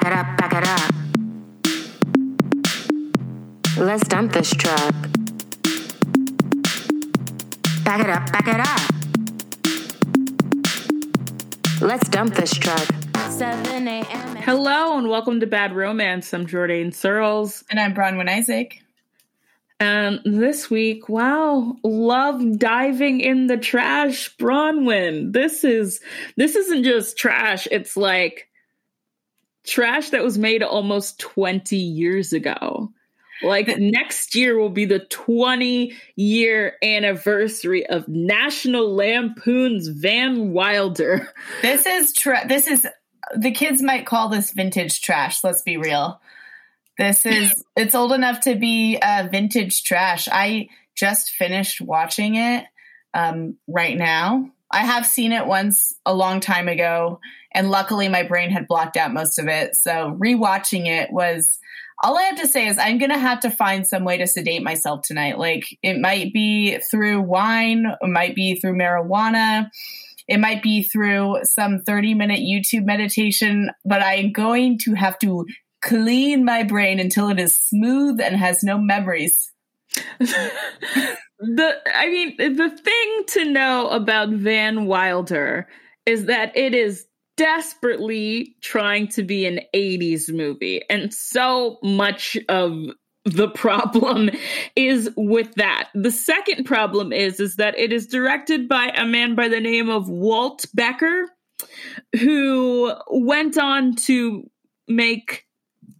Back it up, back it up. Let's dump this truck. Back it up, back it up. Let's dump this truck. 7 a.m. Hello and welcome to Bad Romance. I'm Jordan Searles. And I'm Bronwyn Isaac. And this week, wow, love diving in the trash, Bronwyn. This is this isn't just trash, it's like trash that was made almost 20 years ago. Like next year will be the 20 year anniversary of National Lampoon's Van Wilder. This is tra- this is the kids might call this vintage trash, let's be real. This is it's old enough to be uh, vintage trash. I just finished watching it um, right now. I have seen it once a long time ago, and luckily my brain had blocked out most of it. So rewatching it was all I have to say is I'm going to have to find some way to sedate myself tonight. Like it might be through wine, it might be through marijuana, it might be through some 30 minute YouTube meditation, but I'm going to have to clean my brain until it is smooth and has no memories. The I mean the thing to know about Van Wilder is that it is desperately trying to be an 80s movie and so much of the problem is with that. The second problem is is that it is directed by a man by the name of Walt Becker who went on to make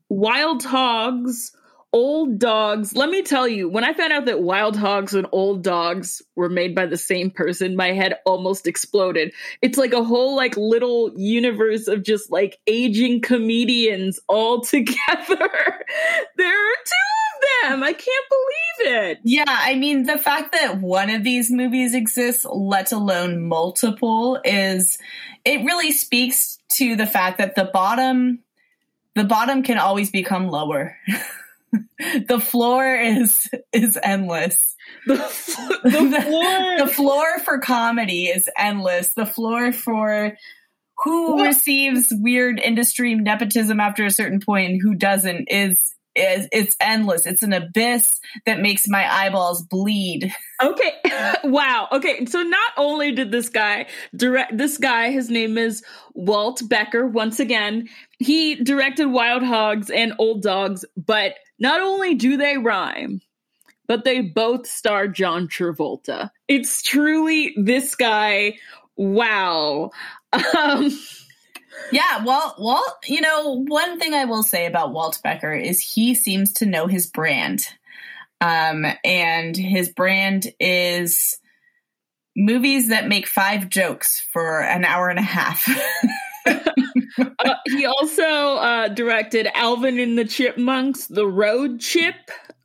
Wild Hogs, Old Dogs. Let me tell you, when I found out that Wild Hogs and Old Dogs were made by the same person, my head almost exploded. It's like a whole like little universe of just like aging comedians all together. there are two of them. I can't believe it. Yeah, I mean, the fact that one of these movies exists, let alone multiple, is it really speaks to the fact that the bottom the bottom can always become lower. the floor is is endless. The, the floor the floor for comedy is endless. The floor for who what? receives weird industry nepotism after a certain point and who doesn't is is it's endless. It's an abyss that makes my eyeballs bleed. Okay. wow. Okay. So not only did this guy direct this guy, his name is Walt Becker, once again, he directed Wild Hogs and Old Dogs, but not only do they rhyme, but they both star John Travolta. It's truly this guy. Wow. Um yeah, well, Walt, you know, one thing I will say about Walt Becker is he seems to know his brand. Um, and his brand is movies that make five jokes for an hour and a half. uh, he also uh, directed Alvin and the Chipmunks, The Road Chip.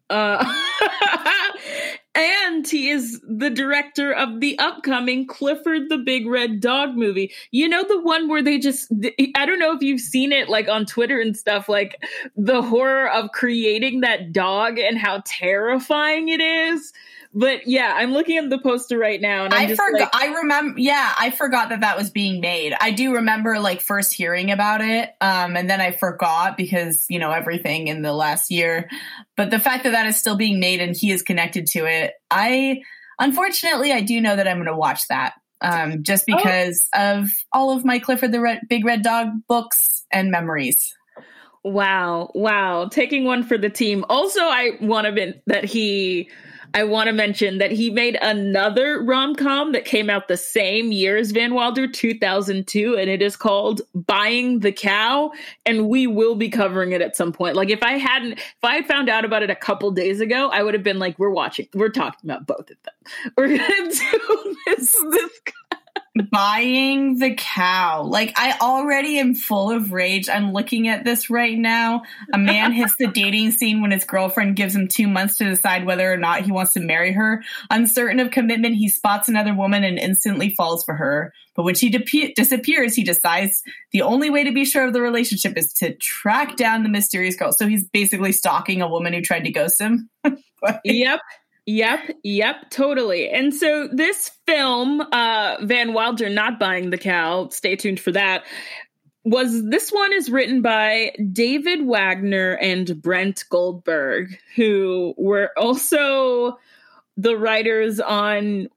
Uh, and he is the director of the upcoming Clifford the Big Red Dog movie. You know the one where they just I don't know if you've seen it like on Twitter and stuff like the horror of creating that dog and how terrifying it is. But yeah, I'm looking at the poster right now, and I'm i forgot. Like, I remember. Yeah, I forgot that that was being made. I do remember like first hearing about it, um, and then I forgot because you know everything in the last year. But the fact that that is still being made and he is connected to it, I unfortunately I do know that I'm going to watch that. Um, just oh. because oh. of all of my Clifford the Red, Big Red Dog books and memories. Wow, wow, taking one for the team. Also, I want to admit that he I want to mention that he made another rom com that came out the same year as Van Wilder, 2002, and it is called Buying the Cow. And we will be covering it at some point. Like, if I hadn't, if I had found out about it a couple days ago, I would have been like, we're watching, we're talking about both of them. We're going to do this, this buying the cow. Like I already am full of rage. I'm looking at this right now. A man hits the dating scene when his girlfriend gives him two months to decide whether or not he wants to marry her. Uncertain of commitment, he spots another woman and instantly falls for her. But when she de- disappears, he decides the only way to be sure of the relationship is to track down the mysterious girl. So he's basically stalking a woman who tried to ghost him. yep. Yep, yep, totally. And so this film, uh, Van Wilder not buying the cow, stay tuned for that, was this one is written by David Wagner and Brent Goldberg, who were also the writers on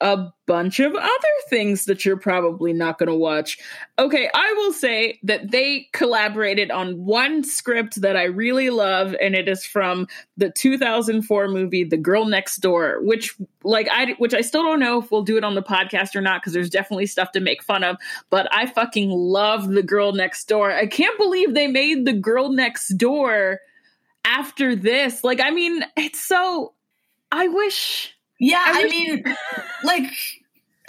a bunch of other things that you're probably not going to watch. Okay, I will say that they collaborated on one script that I really love and it is from the 2004 movie The Girl Next Door, which like I which I still don't know if we'll do it on the podcast or not because there's definitely stuff to make fun of, but I fucking love The Girl Next Door. I can't believe they made The Girl Next Door after this. Like I mean, it's so I wish yeah, I, mean, like,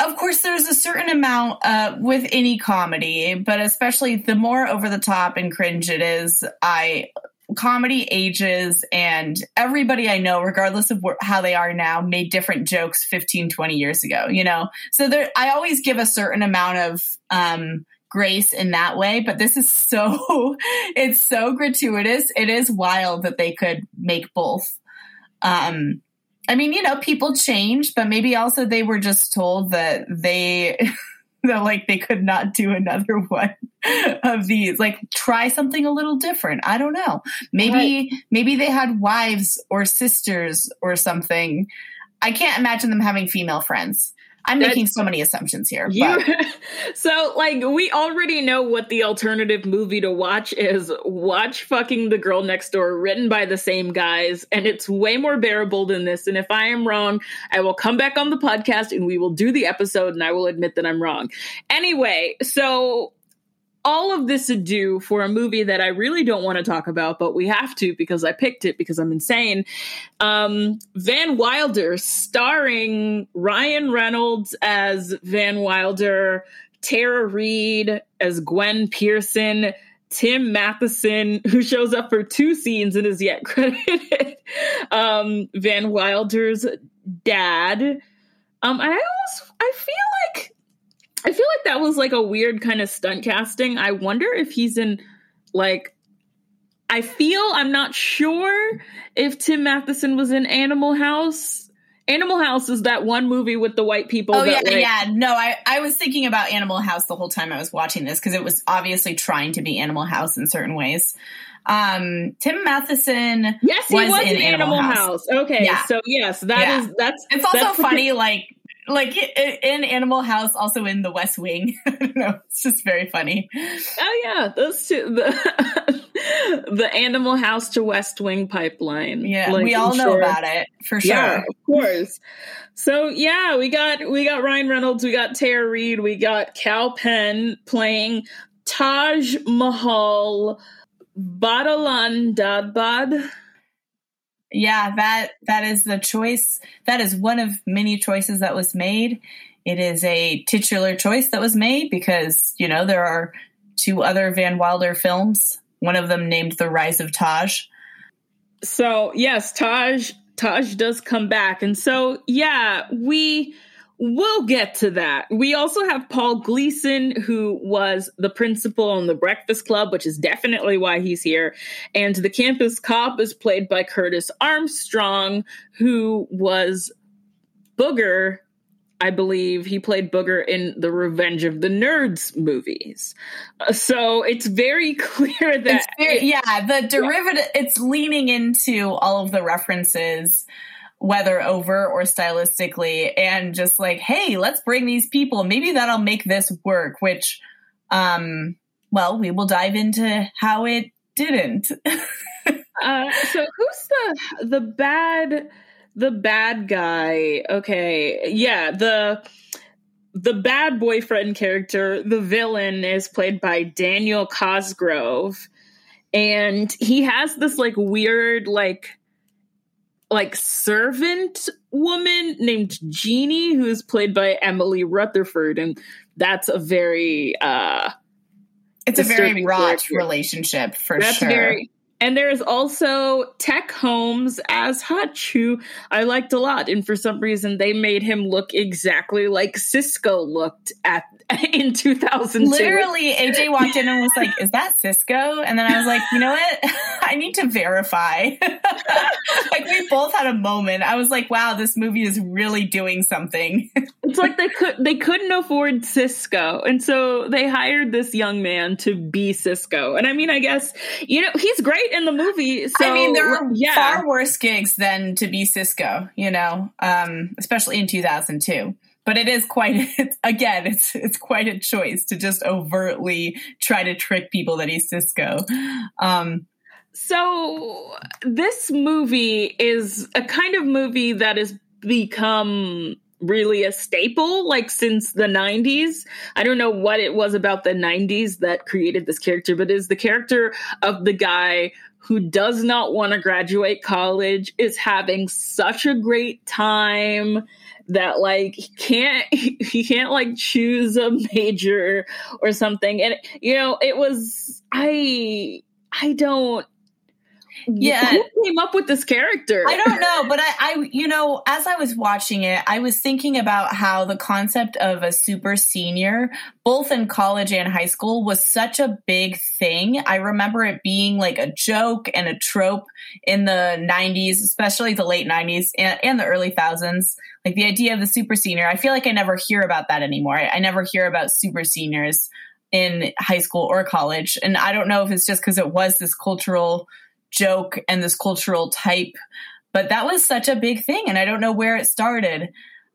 of course, there's a certain amount uh, with any comedy, but especially the more over the top and cringe it is, I comedy ages and everybody I know, regardless of wh- how they are now, made different jokes 15, 20 years ago, you know? So there, I always give a certain amount of, um, grace in that way but this is so it's so gratuitous it is wild that they could make both um I mean, you know, people change, but maybe also they were just told that they that like they could not do another one of these. Like try something a little different. I don't know. Maybe right. maybe they had wives or sisters or something. I can't imagine them having female friends. I'm That's, making so many assumptions here. You, so, like, we already know what the alternative movie to watch is. Watch fucking The Girl Next Door, written by the same guys, and it's way more bearable than this. And if I am wrong, I will come back on the podcast and we will do the episode, and I will admit that I'm wrong. Anyway, so all of this ado for a movie that I really don't want to talk about, but we have to because I picked it because I'm insane. Um, Van Wilder, starring Ryan Reynolds as Van Wilder, Tara Reid as Gwen Pearson, Tim Matheson, who shows up for two scenes and is yet credited, um, Van Wilder's dad. Um, I almost I feel like I feel like that was like a weird kind of stunt casting. I wonder if he's in like I feel I'm not sure if Tim Matheson was in Animal House. Animal House is that one movie with the white people. Oh yeah, like, yeah. No, I I was thinking about Animal House the whole time I was watching this because it was obviously trying to be Animal House in certain ways. Um, Tim Matheson. Yes, he was, was in, in Animal, Animal House. House. Okay, yeah. so yes, that yeah. is that's. It's also that's funny, like like in Animal House, also in The West Wing. I don't know. It's just very funny. Oh yeah, those two. The, the Animal House to West Wing pipeline. Yeah, like, we all know sure. about it for sure. Yeah, of course. So yeah, we got we got Ryan Reynolds, we got Tara Reid, we got Kal Penn playing Taj Mahal Badalandabad yeah, that that is the choice. That is one of many choices that was made. It is a titular choice that was made because you know there are two other Van Wilder films. One of them named The Rise of Taj. So yes, Taj Taj does come back, and so yeah, we We'll get to that. We also have Paul Gleason, who was the principal on the Breakfast Club, which is definitely why he's here. And the campus cop is played by Curtis Armstrong, who was Booger. I believe he played Booger in the Revenge of the Nerds movies. Uh, so it's very clear that. Very, yeah, the derivative, yeah. it's leaning into all of the references whether over or stylistically, and just like, hey, let's bring these people. Maybe that'll make this work, which, um, well, we will dive into how it didn't. uh, so who's the the bad the bad guy? Okay, yeah, the the bad boyfriend character, the villain, is played by Daniel Cosgrove, and he has this like weird like like servant woman named Jeannie, who's played by Emily Rutherfurd, and that's a very uh it's a very wrought relationship for that's sure. Very, And there's also Teck Holmes as Hutch, who I liked a lot. And for some reason, they made him look exactly like Sisqó looked at in 2002. Literally, AJ walked in and was like, "Is that Sisqó?" And then I was like, "You know what? I need to verify." like we both had a moment. I was like, "Wow, this movie is really doing something." it's like they could they couldn't afford Sisqó, and so they hired this young man to be Sisqó. And I mean, I guess you know he's great in the movie. So I mean, there are yeah. far worse gigs than to be Sisqó. You know, um, especially in 2002 but it is quite it's, again it's it's quite a choice to just overtly try to trick people that he's Sisqó. Um, so this movie is a kind of movie that has become really a staple like since the 90s. I don't know what it was about the 90s that created this character, but is the character of the guy who does not want to graduate college is having such a great time that like he can't he can't like choose a major or something and you know it was i i don't yeah. Who came up with this character? I don't know but I, I you know as i was watching it i was thinking about how the concept of a super senior both in college and high school was such a big thing. I remember it being like a joke and a trope in the 90s especially the late 90s and, and the early thousands. Like the idea of the super senior i feel like i never hear about that anymore. I, I never hear about super seniors in high school or college. And i don't know if it's just because it was this cultural joke and this cultural type. But that was such a big thing, and I don't know where it started.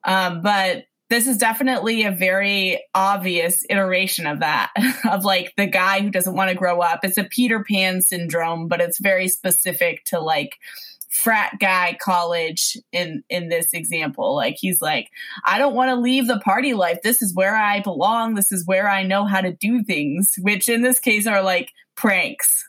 Um, but this is definitely a very obvious iteration of that, of like the guy who doesn't want to grow up. It's a Peter Pan syndrome, but it's very specific to like frat guy college in in this example like he's like i don't want to leave the party life this is where i belong this is where i know how to do things which in this case are like pranks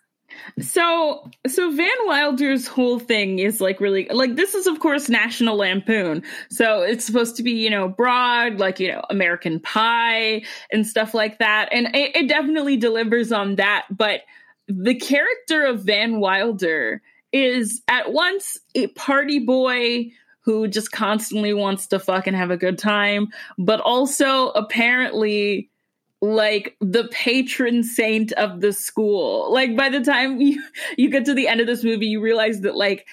so so Van Wilder's whole thing is like really like this is of course National Lampoon. So it's supposed to be, you know, broad, like, you know, American Pie and stuff like that. And it, it definitely delivers on that, but the character of Van Wilder is at once a party boy who just constantly wants to fucking have a good time, but also apparently like the patron saint of the school. Like by the time you you get to the end of this movie, you realize that like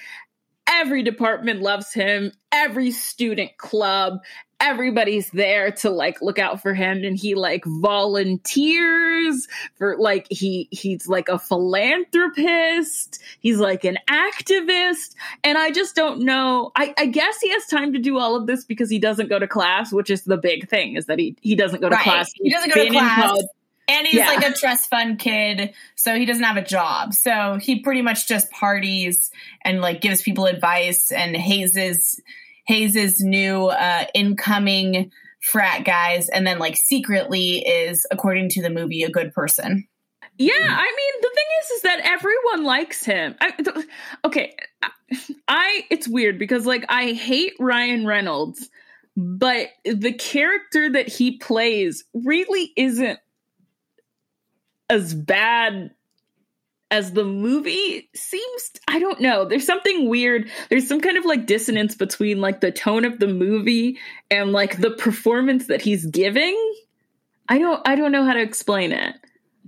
every department loves him, every student club, everybody's there to like look out for him and he like volunteers for like he he's like a philanthropist he's like an activist and i just don't know i i guess he has time to do all of this because he doesn't go to class which is the big thing is that he he doesn't go to right. class he doesn't go to class and he's yeah. like a trust fund kid, so he doesn't have a job. So he pretty much just parties and like gives people advice and hazes hazes new uh, incoming frat guys, and then like secretly is, according to the movie, a good person. Yeah, I mean the thing is, is that everyone likes him. I, th- okay, I it's weird because like I hate Ryan Reynolds, but the character that he plays really isn't as bad as the movie seems I don't know. There's something weird. There's some kind of like dissonance between like the tone of the movie and like the performance that he's giving. I don't I don't know how to explain it.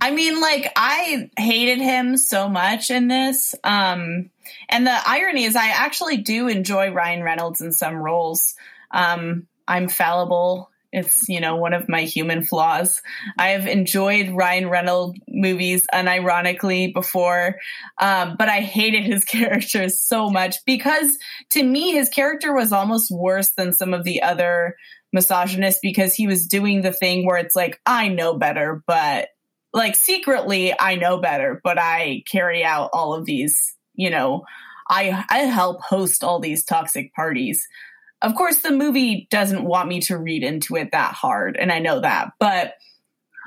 I mean like I hated him so much in this. Um and the irony is I actually do enjoy Ryan Reynolds in some roles. Um I'm fallible it's, you know, one of my human flaws. I've enjoyed Ryan Reynolds movies unironically before, um, but I hated his character so much because to me, his character was almost worse than some of the other misogynists because he was doing the thing where it's like, I know better, but like secretly, I know better, but I carry out all of these, you know, I, I help host all these toxic parties. Of course, the movie doesn't want me to read into it that hard, and I know that, but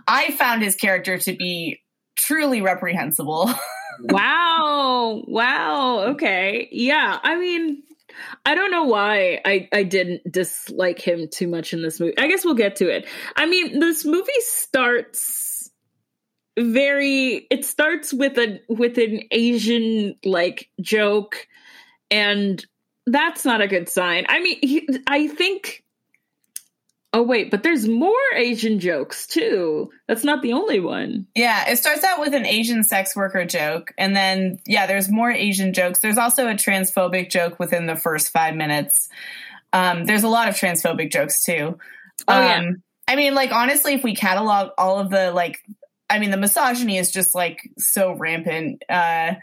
I found his character to be truly reprehensible. wow. Wow. Okay. Yeah. I mean, I don't know why I, I didn't dislike him too much in this movie. I guess we'll get to it. I mean, this movie starts very it starts with a with an Asian like joke and that's not a good sign. I mean, he, I think Oh wait, but there's more Asian jokes too. That's not the only one. Yeah, it starts out with an Asian sex worker joke, and then yeah, there's more Asian jokes. There's also a transphobic joke within the first five minutes. Um, there's a lot of transphobic jokes too. Oh um, yeah. I mean, like honestly, if we catalog all of the like, I mean, the misogyny is just like so rampant. Uh,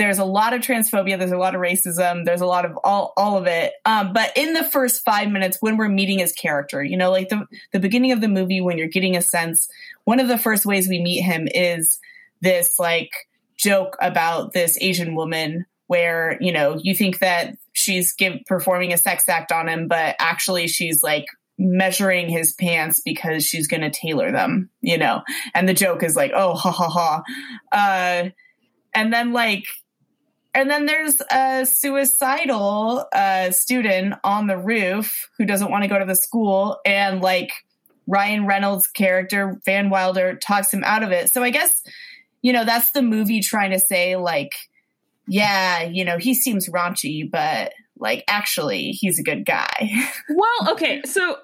there's a lot of transphobia there's a lot of racism there's a lot of all, all of it. Um, but in the first five minutes when we're meeting his character you know like the, the beginning of the movie when you're getting a sense one of the first ways we meet him is this like joke about this asian woman where you know you think that she's give, performing a sex act on him but actually she's like measuring his pants because she's going to tailor them you know? And the joke is like oh ha ha ha. Uh, and then like and then there's a suicidal uh, student on the roof who doesn't want to go to the school, and like Ryan Reynolds' character Van Wilder talks him out of it. So I guess you know that's the movie trying to say like, yeah, you know, he seems raunchy, but like actually he's a good guy. well, okay, so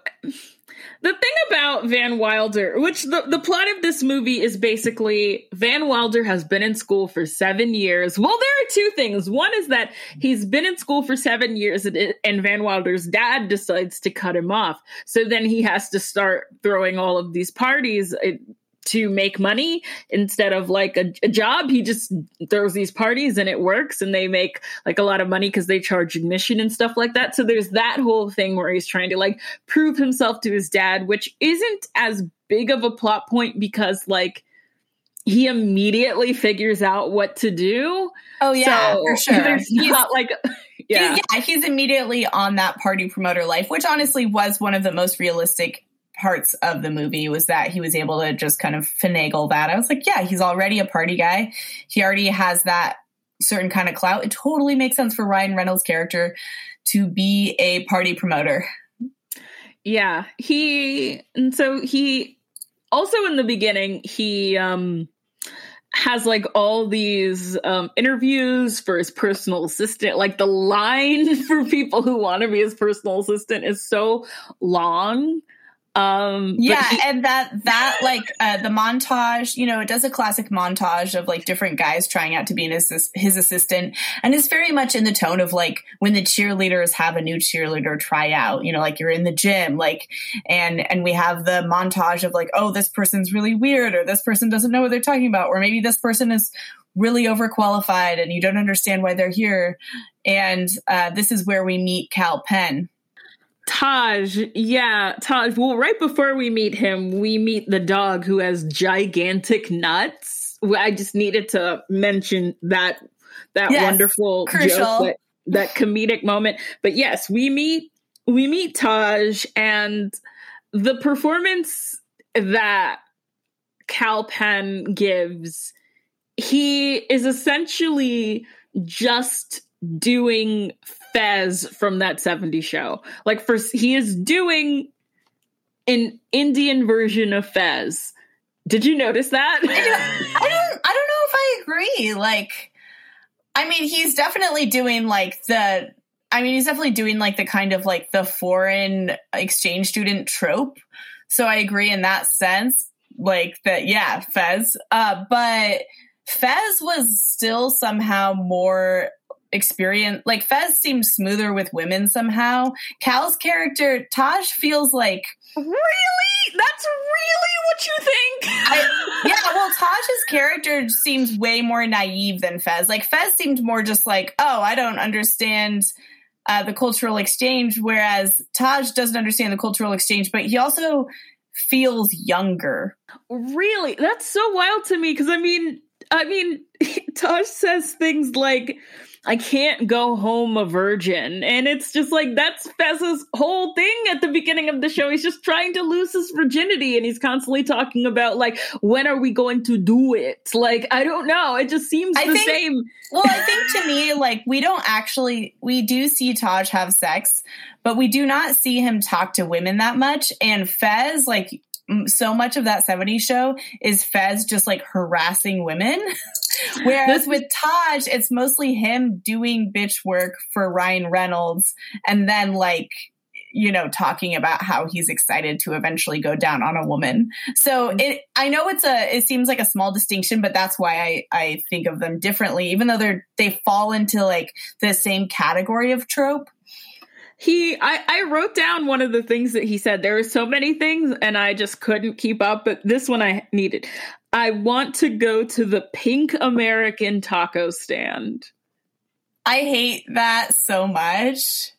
the thing about Van Wilder, which the, the plot of this movie is basically Van Wilder has been in school for seven years. Well, there are two things. One is that he's been in school for seven years and, and Van Wilder's dad decides to cut him off. So then he has to start throwing all of these parties. It, to make money instead of like a, a, job. He just throws these parties and it works and they make like a lot of money because they charge admission and stuff like that. So there's that whole thing where he's trying to like prove himself to his dad, which isn't as big of a plot point because like he immediately figures out what to do. Oh yeah, so for sure. There's he's, not like yeah. He's, yeah, he's immediately on that party promoter life, which honestly was one of the most realistic parts of the movie was that he was able to just kind of finagle that. I was like, yeah, he's already a party guy. He already has that certain kind of clout. It totally makes sense for Ryan Reynolds' character to be a party promoter. Yeah, he and so he also in the beginning he um has like all these um, interviews for his personal assistant. Like the line for people who want to be his personal assistant is so long um, yeah, he- and that that like uh, the montage, you know, it does a classic montage of like different guys trying out to be his his assistant, and it's very much in the tone of like when the cheerleaders have a new cheerleader try out, you know, like you're in the gym, like, and and we have the montage of like, oh, this person's really weird, or this person doesn't know what they're talking about, or maybe this person is really overqualified and you don't understand why they're here, and uh, this is where we meet Kal Penn Taj, yeah, Taj. Well, right before we meet him, we meet the dog who has gigantic nuts. I just needed to mention that that yes, wonderful crucial. joke, that, that comedic moment. But yes, we meet we meet Taj, and the performance that Kal Penn gives, he is essentially just doing Fez from that 70s show. Like for he is doing an Indian version of Fez. Did you notice that? I don't, I don't I don't know if I agree. Like I mean, he's definitely doing like the I mean, he's definitely doing like the kind of like the foreign exchange student trope. So I agree in that sense. Like that, yeah, Fez. Uh, but Fez was still somehow more experience like Fez seems smoother with women somehow. Kal's character, Taj feels like Really? That's really what you think? I, yeah, well, Taj's character seems way more naive than Fez. Like Fez seemed more just like, oh, I don't understand uh, the cultural exchange, whereas Taj doesn't understand the cultural exchange, but he also feels younger. Really? That's so wild to me because I mean, I mean, Taj says things like, I can't go home a virgin. And it's just like that's Fez's whole thing at the beginning of the show. He's just trying to lose his virginity and he's constantly talking about like when are we going to do it? Like I don't know. It just seems I the think, same. well, I think to me like we don't actually we do see Taj have sex, but we do not see him talk to women that much and Fez like so much of that 70s show is Fez just like harassing women. Whereas with Taj, it's mostly him doing bitch work for Ryan Reynolds and then like you know talking about how he's excited to eventually go down on a woman. So mm-hmm. it i know it's a it seems like a small distinction but that's why i i think of them differently even though they're they fall into like the same category of trope he I, I wrote down one of the things that he said. There were so many things and i just couldn't keep up but this one i needed. I want to go to the pink american taco stand. I hate that so much.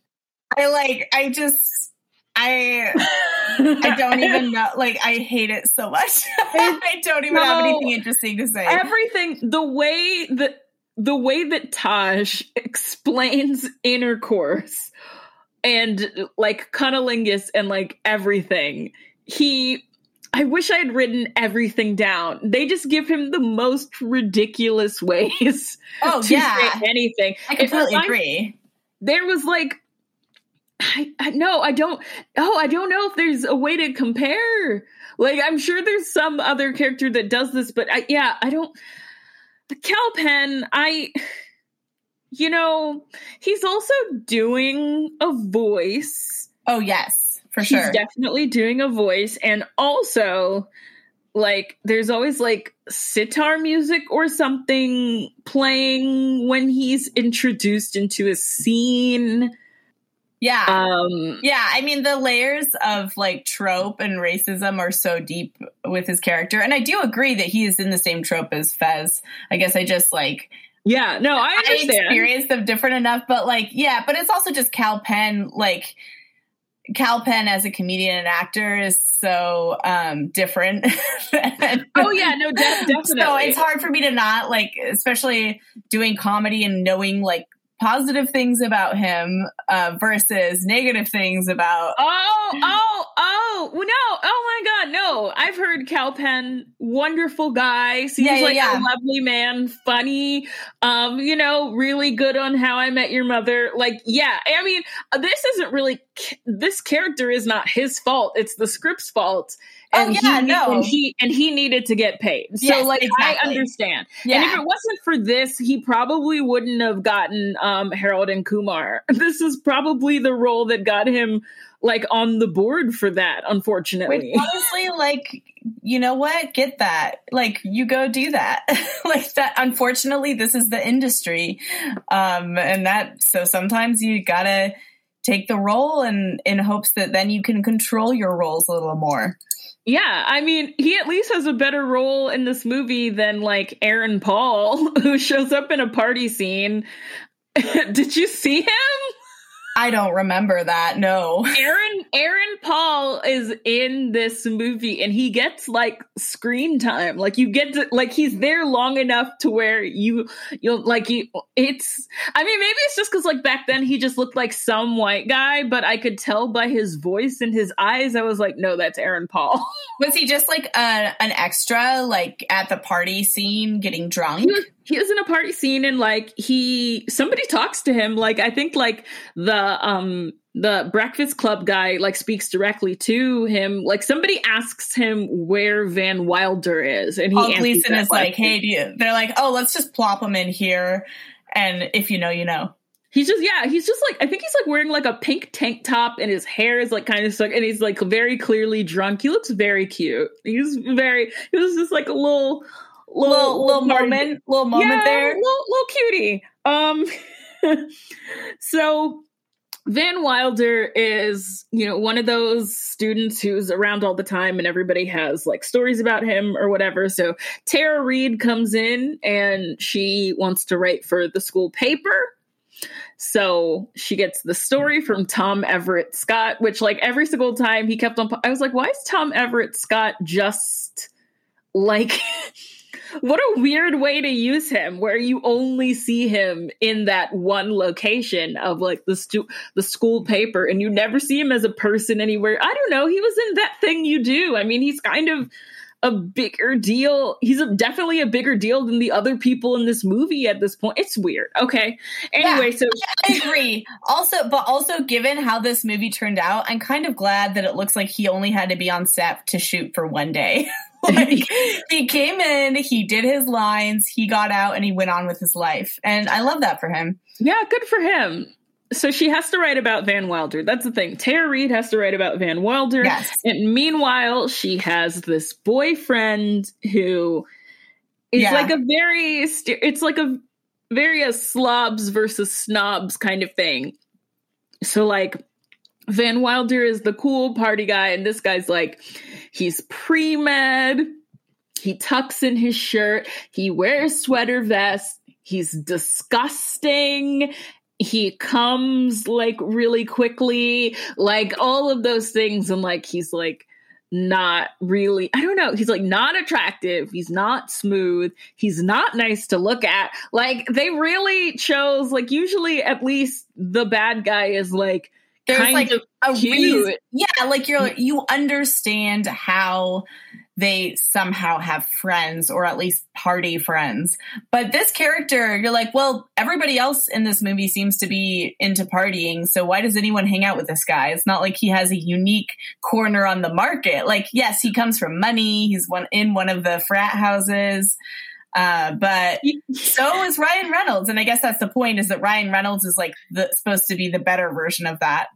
I like i just i i don't even know like i hate it so much. I don't even no, have anything interesting to say. Everything the way that the way that taj explains intercourse and like cunnilingus and like everything. He I wish I had written everything down. They just give him the most ridiculous ways. Oh yeah, anything. I completely I, agree. There was like, I, I no, I don't. Oh, I don't know if there's a way to compare. Like, I'm sure there's some other character that does this, but I, yeah, I don't. The Kal Penn, I you know, he's also doing a voice. Oh, yes, for sure. He's definitely doing a voice. And also, like, there's always like sitar music or something playing when he's introduced into a scene. Yeah. Um, yeah. I mean, the layers of like trope and racism are so deep with his character. And I do agree that he is in the same trope as Fez. I guess I just like yeah, no, I understand. I experienced them different enough, but like, yeah, but it's also just Kal Penn. Like, Kal Penn as a comedian and actor is so um different. oh yeah, no, de- definitely. So it's hard for me to not like, especially doing comedy and knowing like positive things about him uh, versus negative things about. Oh, oh, oh, no. Oh my God. No, I've heard Kal Penn, wonderful guy. Seems yeah, yeah, like yeah. a lovely man, funny, um, you know, really good on How I Met Your Mother. Like, yeah, I mean, this isn't really, this character is not his fault. It's the script's fault and oh, yeah, he, no. and he and he needed to get paid. So yes, like exactly. I understand. Yeah. And if it wasn't for this, he probably wouldn't have gotten um, Harold and Kumar. This is probably the role that got him like on the board for that, unfortunately. Which, honestly, like you know what? Get that. Like you go do that. like that unfortunately this is the industry. Um and that so sometimes you got to take the role and in hopes that then you can control your roles a little more. Yeah, I mean, he at least has a better role in this movie than like Aaron Paul, who shows up in a party scene. Did you see him? I don't remember that. No. Aaron Aaron Paul is in this movie and he gets like screen time. Like you get to like he's there long enough to where you you'll like you it's I mean maybe it's just cuz like back then he just looked like some white guy, but I could tell by his voice and his eyes I was like no, that's Aaron Paul. was he just like a, an extra like at the party scene getting drunk? He was in a party scene and like he somebody talks to him like i think like the um the breakfast club guy like speaks directly to him like somebody asks him where van wilder is and he oh, Gleason is like hey you, they're like oh let's just plop him in here and if you know you know He's just yeah, he's just like I think he's like wearing like a pink tank top and his hair is like kind of stuck and he's like very clearly drunk. He looks very cute. He's very he was just like a little little little, moment, little moment yeah, there, little, little cutie. Um, so Van Wilder is, you know, one of those students who's around all the time and everybody has like stories about him or whatever. So Tara Reid comes in and she wants to write for the school paper. So she gets the story from Tom Everett Scott, which like every single time he kept on, I was like, why is Tom Everett Scott just like what a weird way to use him where you only see him in that one location of like the stu- the school paper and you never see him as a person anywhere. I don't know, he was in that thing you do. I mean, he's kind of a bigger deal. He's a, definitely a bigger deal than the other people in this movie at this point. It's weird. Okay. Anyway, Yeah, so I agree. Also, but also given how this movie turned out, I'm kind of glad that it looks like he only had to be on set to shoot for one day. like he came in, he did his lines, he got out, and he went on with his life. And I love that for him. yeah, good for him. So she has to write about Van Wilder. That's the thing. Tara Reid has to write about Van Wilder. Yes. And meanwhile, she has this boyfriend who is Yeah. like a very, it's like a very a slobs versus snobs kind of thing. So, like, Van Wilder is the cool party guy, and this guy's like, he's pre med, he tucks in his shirt, he wears sweater vest, he's disgusting. He comes like really quickly, like all of those things, and like he's like not really i don't know. He's like not attractive. He's not smooth. He's not nice to look at. Like they really chose like usually at least the bad guy is like There's kind like of a cute. reason. Yeah, like you're you understand how they somehow have friends or at least party friends. But this character, you're like, well, everybody else in this movie seems to be into partying, so why does anyone hang out with this guy? It's not like he has a unique corner on the market. Like, yes, he comes from money. He's one in one of the frat houses. Uh, but so is Ryan Reynolds, and I guess that's the point: is that Ryan Reynolds is like the, supposed to be the better version of that.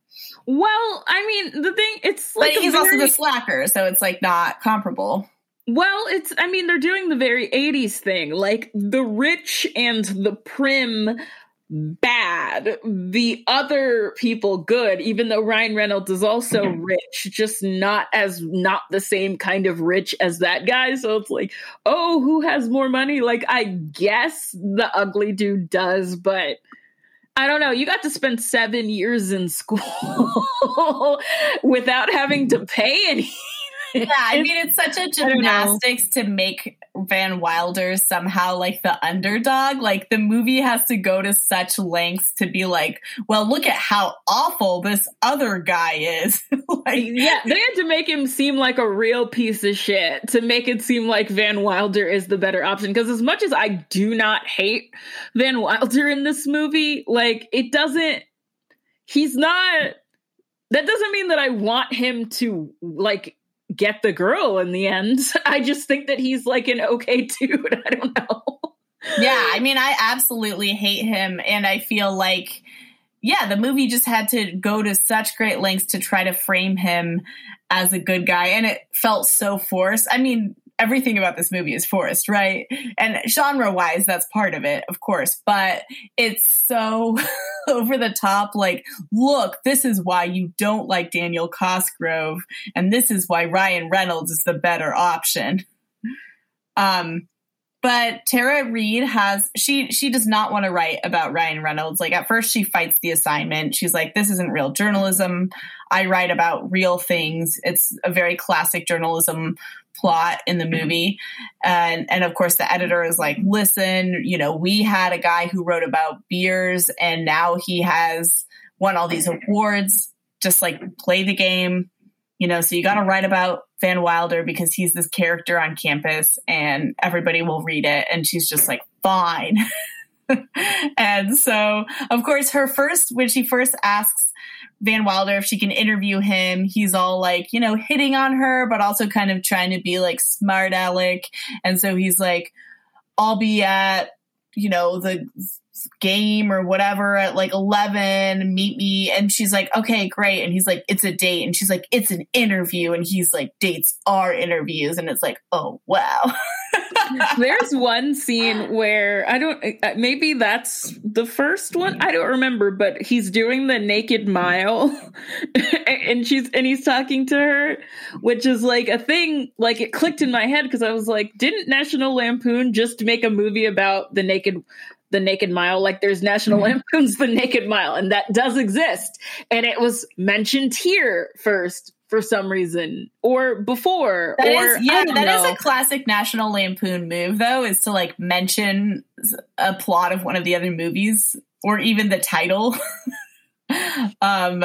Well i mean the thing it's like a he's also the slacker, so it's like not comparable. Well, it's, I mean, they're doing the very 80s thing. Like the rich and the prim bad, the other people good, even though Ryan Reynolds is also rich, just not as, not the same kind of rich as that guy. So it's like, oh, who has more money? Like, I guess the ugly dude does, but. I don't know. You got to spend seven years in school without having to pay any. Yeah, I mean, it's such a gymnastics to make Van Wilder somehow like the underdog. Like the movie has to go to such lengths to be like, well, look at how awful this other guy is. like, yeah, they had to make him seem like a real piece of shit to make it seem like Van Wilder is the better option. Because as much as I do not hate Van Wilder in this movie, like it doesn't. He's not. That doesn't mean that I want him to like get the girl in the end. I just think that he's like an okay dude. I don't know. yeah, I mean, I absolutely hate him, and I feel like, yeah, the movie just had to go to such great lengths to try to frame him as a good guy, and it felt so forced. I mean, everything about this movie is forced, right? And genre wise, that's part of it, of course, but it's so over the top. Like, look, this is why you don't like Daniel Cosgrove, and this is why Ryan Reynolds is the better option. Um, but Tara Reid has she she does not want to write about Ryan Reynolds. Like at first she fights the assignment. She's like this isn't real journalism. I write about real things. It's a very classic journalism plot in the movie. And and of course the editor is like, "Listen, you know, we had a guy who wrote about beers and now he has won all these awards. Just like play the game." You know, so you got to write about Van Wilder because he's this character on campus and everybody will read it. And she's just like, fine. and so, of course, her first, when she first asks Van Wilder if she can interview him, he's all like, you know, hitting on her, but also kind of trying to be like smart aleck. And so he's like, I'll be at, you know, the game or whatever at like 11 meet me. And she's like okay great. And he's like it's a date. And she's like it's an interview. And he's like dates are interviews. And it's like oh wow. There's one scene where I don't uh, maybe that's the first one. I don't remember, but he's doing the naked mile. And she's and he's talking to her, which is like a thing like it clicked in my head because I was like, didn't National Lampoon just make a movie about the naked the naked mile like there's national lampoon's the naked mile and that does exist. And it was mentioned here first for some reason or before That or is, yeah, that is a classic National Lampoon move, though, is to like mention a plot of one of the other movies or even the title. um,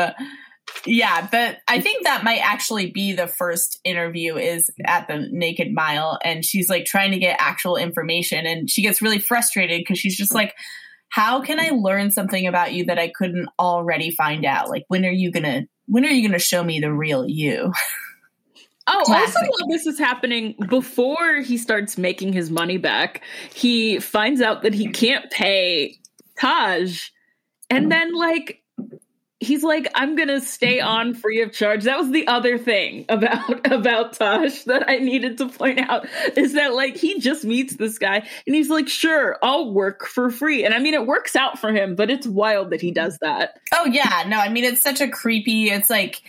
yeah, but I think that might actually be the first interview is at the Naked Mile, and she's like trying to get actual information, and she gets really frustrated because she's just like, "How can I learn something about you that I couldn't already find out? Like, when are you gonna when are you gonna show me the real you?" Oh, Classic. also while this is happening, before he starts making his money back, he finds out that he can't pay Taj, and mm-hmm. then like he's like i'm gonna stay on free of charge. That was the other thing about about Taj that i needed to point out is that like he just meets this guy and he's like sure i'll work for free. And i mean it works out for him but it's wild that he does that. Oh yeah. No i mean it's such a creepy it's like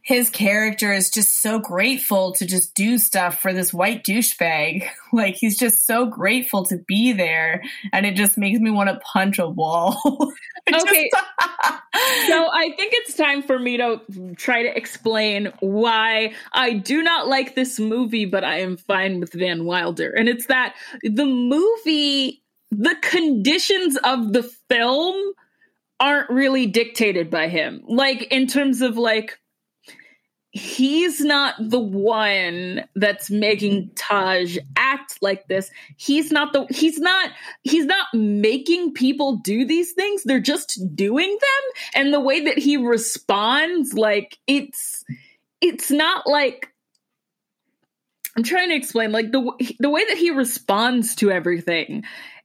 his character is just so grateful to just do stuff for this white douchebag. Like he's just so grateful to be there and it just makes me want to punch a wall okay so I think it's time for me to try to explain why I do not like this movie, but I am fine with Van Wilder. And it's that the movie, the conditions of the film aren't really dictated by him. Like, in terms of like, he's not the one that's making Taj act like this. He's not the he's not he's not making people do these things. They're just doing them and the way that he responds like it's it's not like I'm trying to explain like the the way that he responds to everything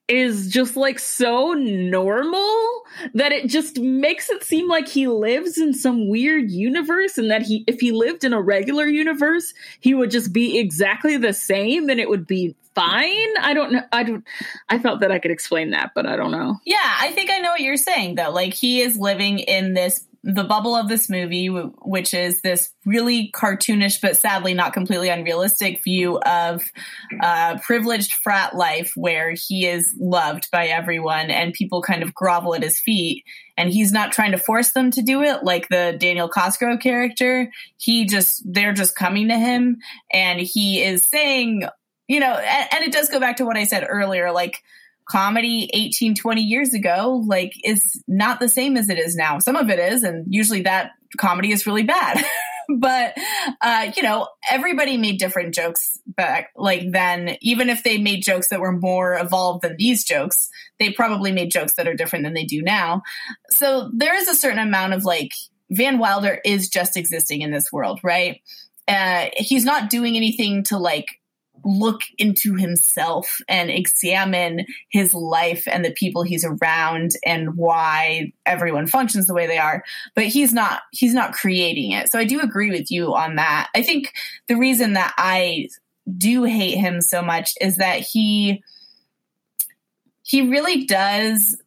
is just like so normal that it just makes it seem like he lives in some weird universe and that he if he lived in a regular universe he would just be exactly the same and it would be fine? I don't know i don't i felt that i could explain that but i don't know. Yeah i think i know what you're saying though. Like he is living in this the bubble of this movie, which is this really cartoonish but sadly not completely unrealistic view of uh, privileged frat life where he is loved by everyone and people kind of grovel at his feet. And he's not trying to force them to do it like the Daniel Cosgrove character. He just, they're just coming to him and he is saying, you know, and, and it does go back to what I said earlier, like, comedy 18, 20 years ago, like, is not the same as it is now. Some of it is, and usually that comedy is really bad. but uh, you know, everybody made different jokes back like then. Even if they made jokes that were more evolved than these jokes, they probably made jokes that are different than they do now. So there is a certain amount of like Van Wilder is just existing in this world, right? Uh, he's not doing anything to like look into himself and examine his life and the people he's around and why everyone functions the way they are. But he's not he's not creating it. So i do agree with you on that. I think the reason that i do hate him so much is that he he really does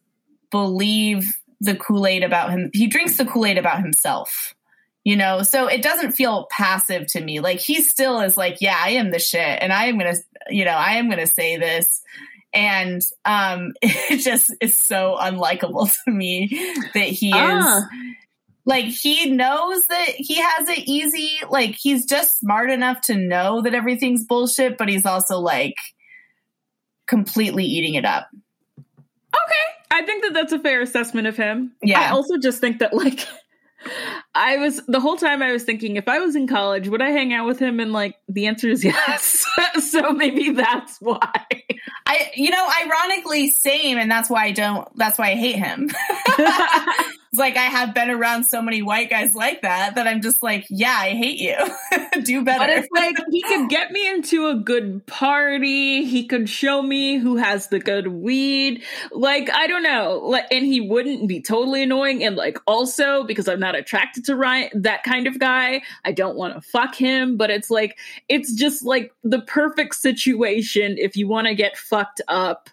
believe the kool-aid about him. He drinks the kool-aid about himself you know? So it doesn't feel passive to me. Like he still is like yeah i am the shit and i am gonna you know i am gonna say this. And um it just is so unlikable to me that he ah. is like he knows that he has it easy. Like he's just smart enough to know that everything's bullshit but he's also like completely eating it up. Okay. I think that that's a fair assessment of him. Yeah. I also just think that like I was the whole time I was thinking if I was in college, would I hang out with him? And like the answer is yes. so maybe that's why. I you know, ironically same, and that's why I don't that's why I hate him. it's like I have been around so many white guys like that that I'm just like, yeah, I hate you. Do better. But it's like he could get me into a good party. He could show me who has the good weed. Like I don't know. Like, and he wouldn't be totally annoying. And like also because I'm not attracted to Ryan, that kind of guy, I don't want to fuck him. But it's like it's just like the perfect situation if you want to get fucked up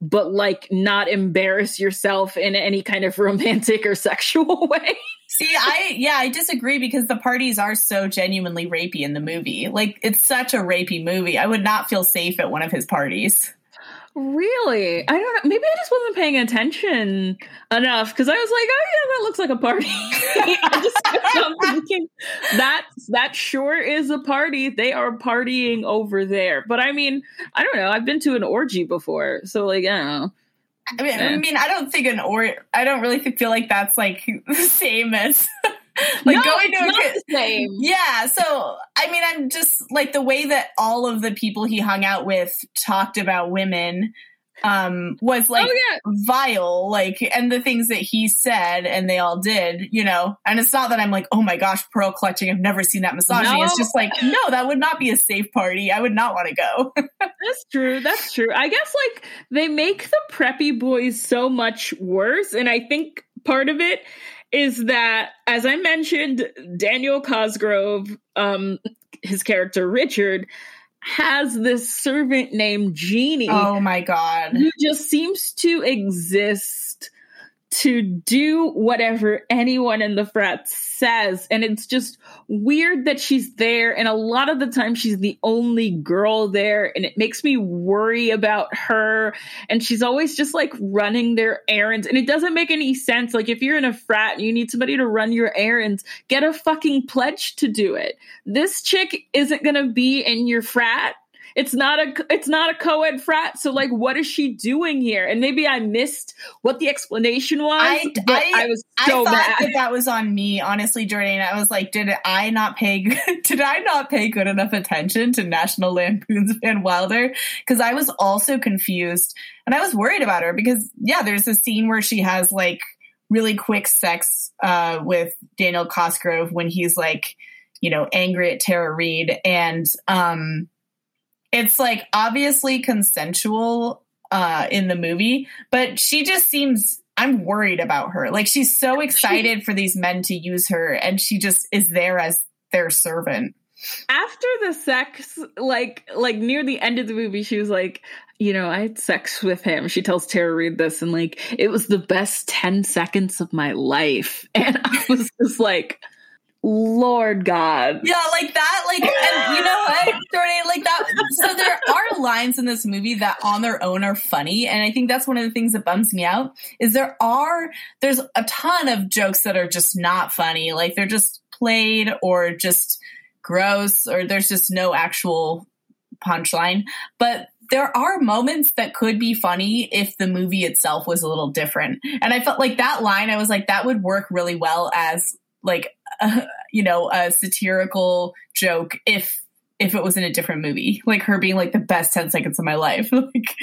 but like not embarrass yourself in any kind of romantic or sexual way. See, I yeah, I disagree because the parties are so genuinely rapey in the movie. Like it's such a rapey movie. I would not feel safe at one of his parties. Really? I don't know. Maybe I just wasn't paying attention enough because I was like, oh yeah, that looks like a party. I just thinking that that sure is a party. They are partying over there. But I mean, I don't know. I've been to an orgy before, so like, I don't know. I mean, I mean, I don't think an or I don't really feel like that's like the same as like No, going to a kid- same. Yeah, so I mean, I'm just like the way that all of the people he hung out with talked about women um was like oh yeah, vile like and the things that he said and they all did you know and it's not that i'm like oh my gosh pearl clutching i've never seen that misogyny No. it's just like no that would not be a safe party i would not want to go that's true. That's true. I guess like they make the preppy boys so much worse, and I think part of it is that, as I mentioned, Daniel Cosgrove, um, his character Richard, has this servant named Jeannie. oh my god who just seems to exist to do whatever anyone in the frat says. And it's just weird that she's there. And a lot of the time she's the only girl there. And it makes me worry about her. And she's always just like running their errands. And it doesn't make any sense. Like if you're in a frat and you need somebody to run your errands get a fucking pledge to do it. This chick isn't going to be in your frat it's not a it's not a co-ed frat so like what is she doing here and maybe i missed what the explanation was I- but I- I, was I so thought mad that that was on me, honestly, Jordan. I was like, did I not pay? Did I not pay good enough attention to National Lampoon's Van Wilder? Because I was also confused, and I was worried about her because yeah, there's a scene where she has like really quick sex uh, with Daniel Cosgrove when he's like, you know, angry at Tara Reid, and um, it's like obviously consensual uh, in the movie, but she just seems. I'm worried about her. Like she's so excited for these men to use her, and she just is there as their servant. after the sex like like near the end of the movie she was like you know i had sex with him she tells tara reid this and like it was the best 10 seconds of my life and i was just like lord god Yeah, like that. Like, and you know what, Jordan? Like that. So there are lines in this movie that, on their own, are funny, and I think that's one of the things that bums me out. Is there are there's a ton of jokes that are just not funny. Like they're just played or just gross, or there's just no actual punchline. But there are moments that could be funny if the movie itself was a little different. And I felt like that line, I was like, that would work really well as like you know a satirical joke if if it was in a different movie. Like her being like the best 10 seconds of my life. Like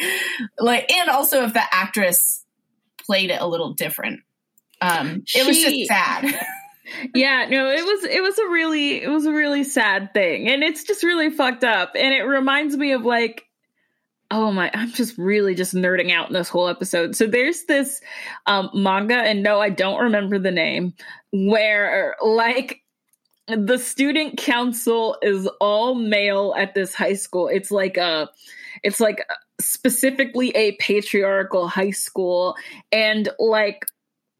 like and also if the actress played it a little different. Um it was just sad. Yeah no it was it was a really it was a really sad thing. And it's just really fucked up. And it reminds me of like oh my i'm just really just nerding out in this whole episode. So there's this um manga and no i don't remember the name where like the student council is all male at this high school. It's like a it's like specifically a patriarchal high school and like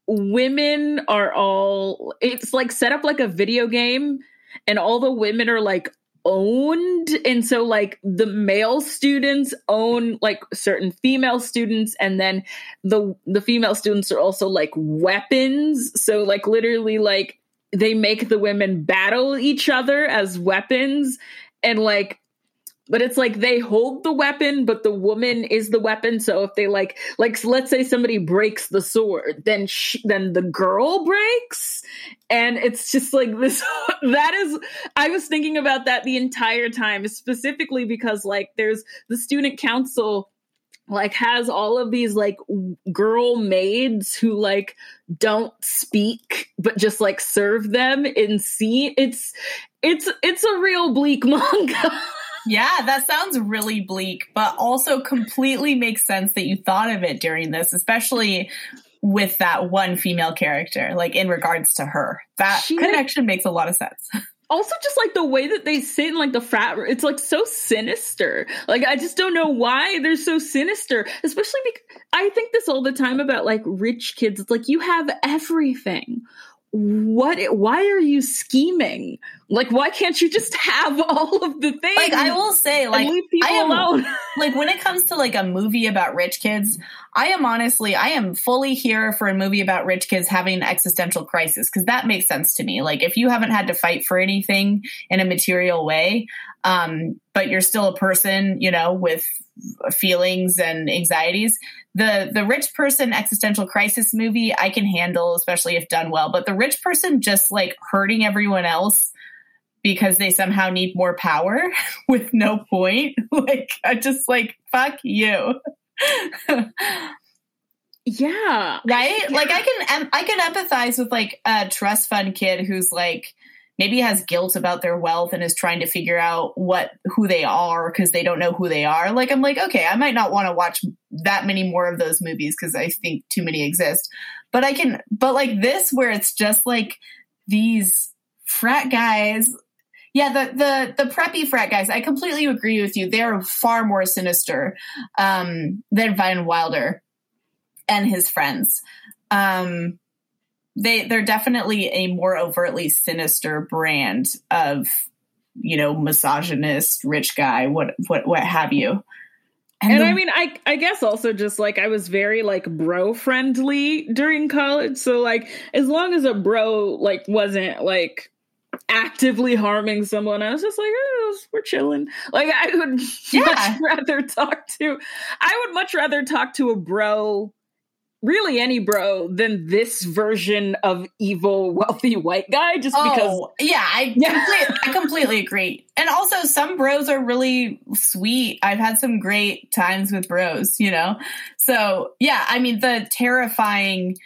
women are all it's like set up like a video game and all the women are like owned. And so like the male students own like certain female students and then the the female students are also like weapons. So like literally like they make the women battle each other as weapons. And like but it's like they hold the weapon but the woman is the weapon. So if they like like let's say somebody breaks the sword then sh- then the girl breaks? And it's just like this that is i was thinking about that the entire time specifically because like there's the student council like has all of these like girl maids who like don't speak but just like serve them in scene it's it's it's a real bleak manga yeah that sounds really bleak but also completely makes sense that you thought of it during this especially with that one female character like in regards to her. That She- connection makes a lot of sense. Also just like the way that they sit in like the frat it's like so sinister. Like i just don't know why they're so sinister especially because i think this all the time about like rich kids. It's like you have everything what why are you scheming? Like why can't you just have all of the things? Like i will say like I am- alone. like when it comes to like a movie about rich kids i am honestly i am fully here for a movie about rich kids having an existential crisis because that makes sense to me. Like if you haven't had to fight for anything in a material way um but you're still a person you know with feelings and anxieties. The the rich person existential crisis movie I can handle, especially if done well. But the rich person just like hurting everyone else because they somehow need more power with no point. like I just like fuck you. yeah. Right? Yeah. Like I can I can empathize with like a trust fund kid who's like maybe has guilt about their wealth and is trying to figure out what who they are because they don't know who they are. Like I'm like, okay, I might not want to watch that many more of those movies because I think too many exist. But I can but like this where it's just like these frat guys yeah, the the the preppy frat guys. I completely agree with you. They're far more sinister um, than Van Wilder and his friends. Um, they they're definitely a more overtly sinister brand of you know misogynist rich guy what what what have you and, and the, I mean, I I guess also just like I was very like bro friendly during college, so like as long as a bro like wasn't like actively harming someone, I was just like, oh, we're chilling. Like I would yeah. much rather talk to, I would much rather talk to a bro, really any bro, than this version of evil wealthy white guy. Just oh, because, yeah, I completely, I completely agree. And also, some bros are really sweet. I've had some great times with bros, you know. So yeah, I mean the terrifying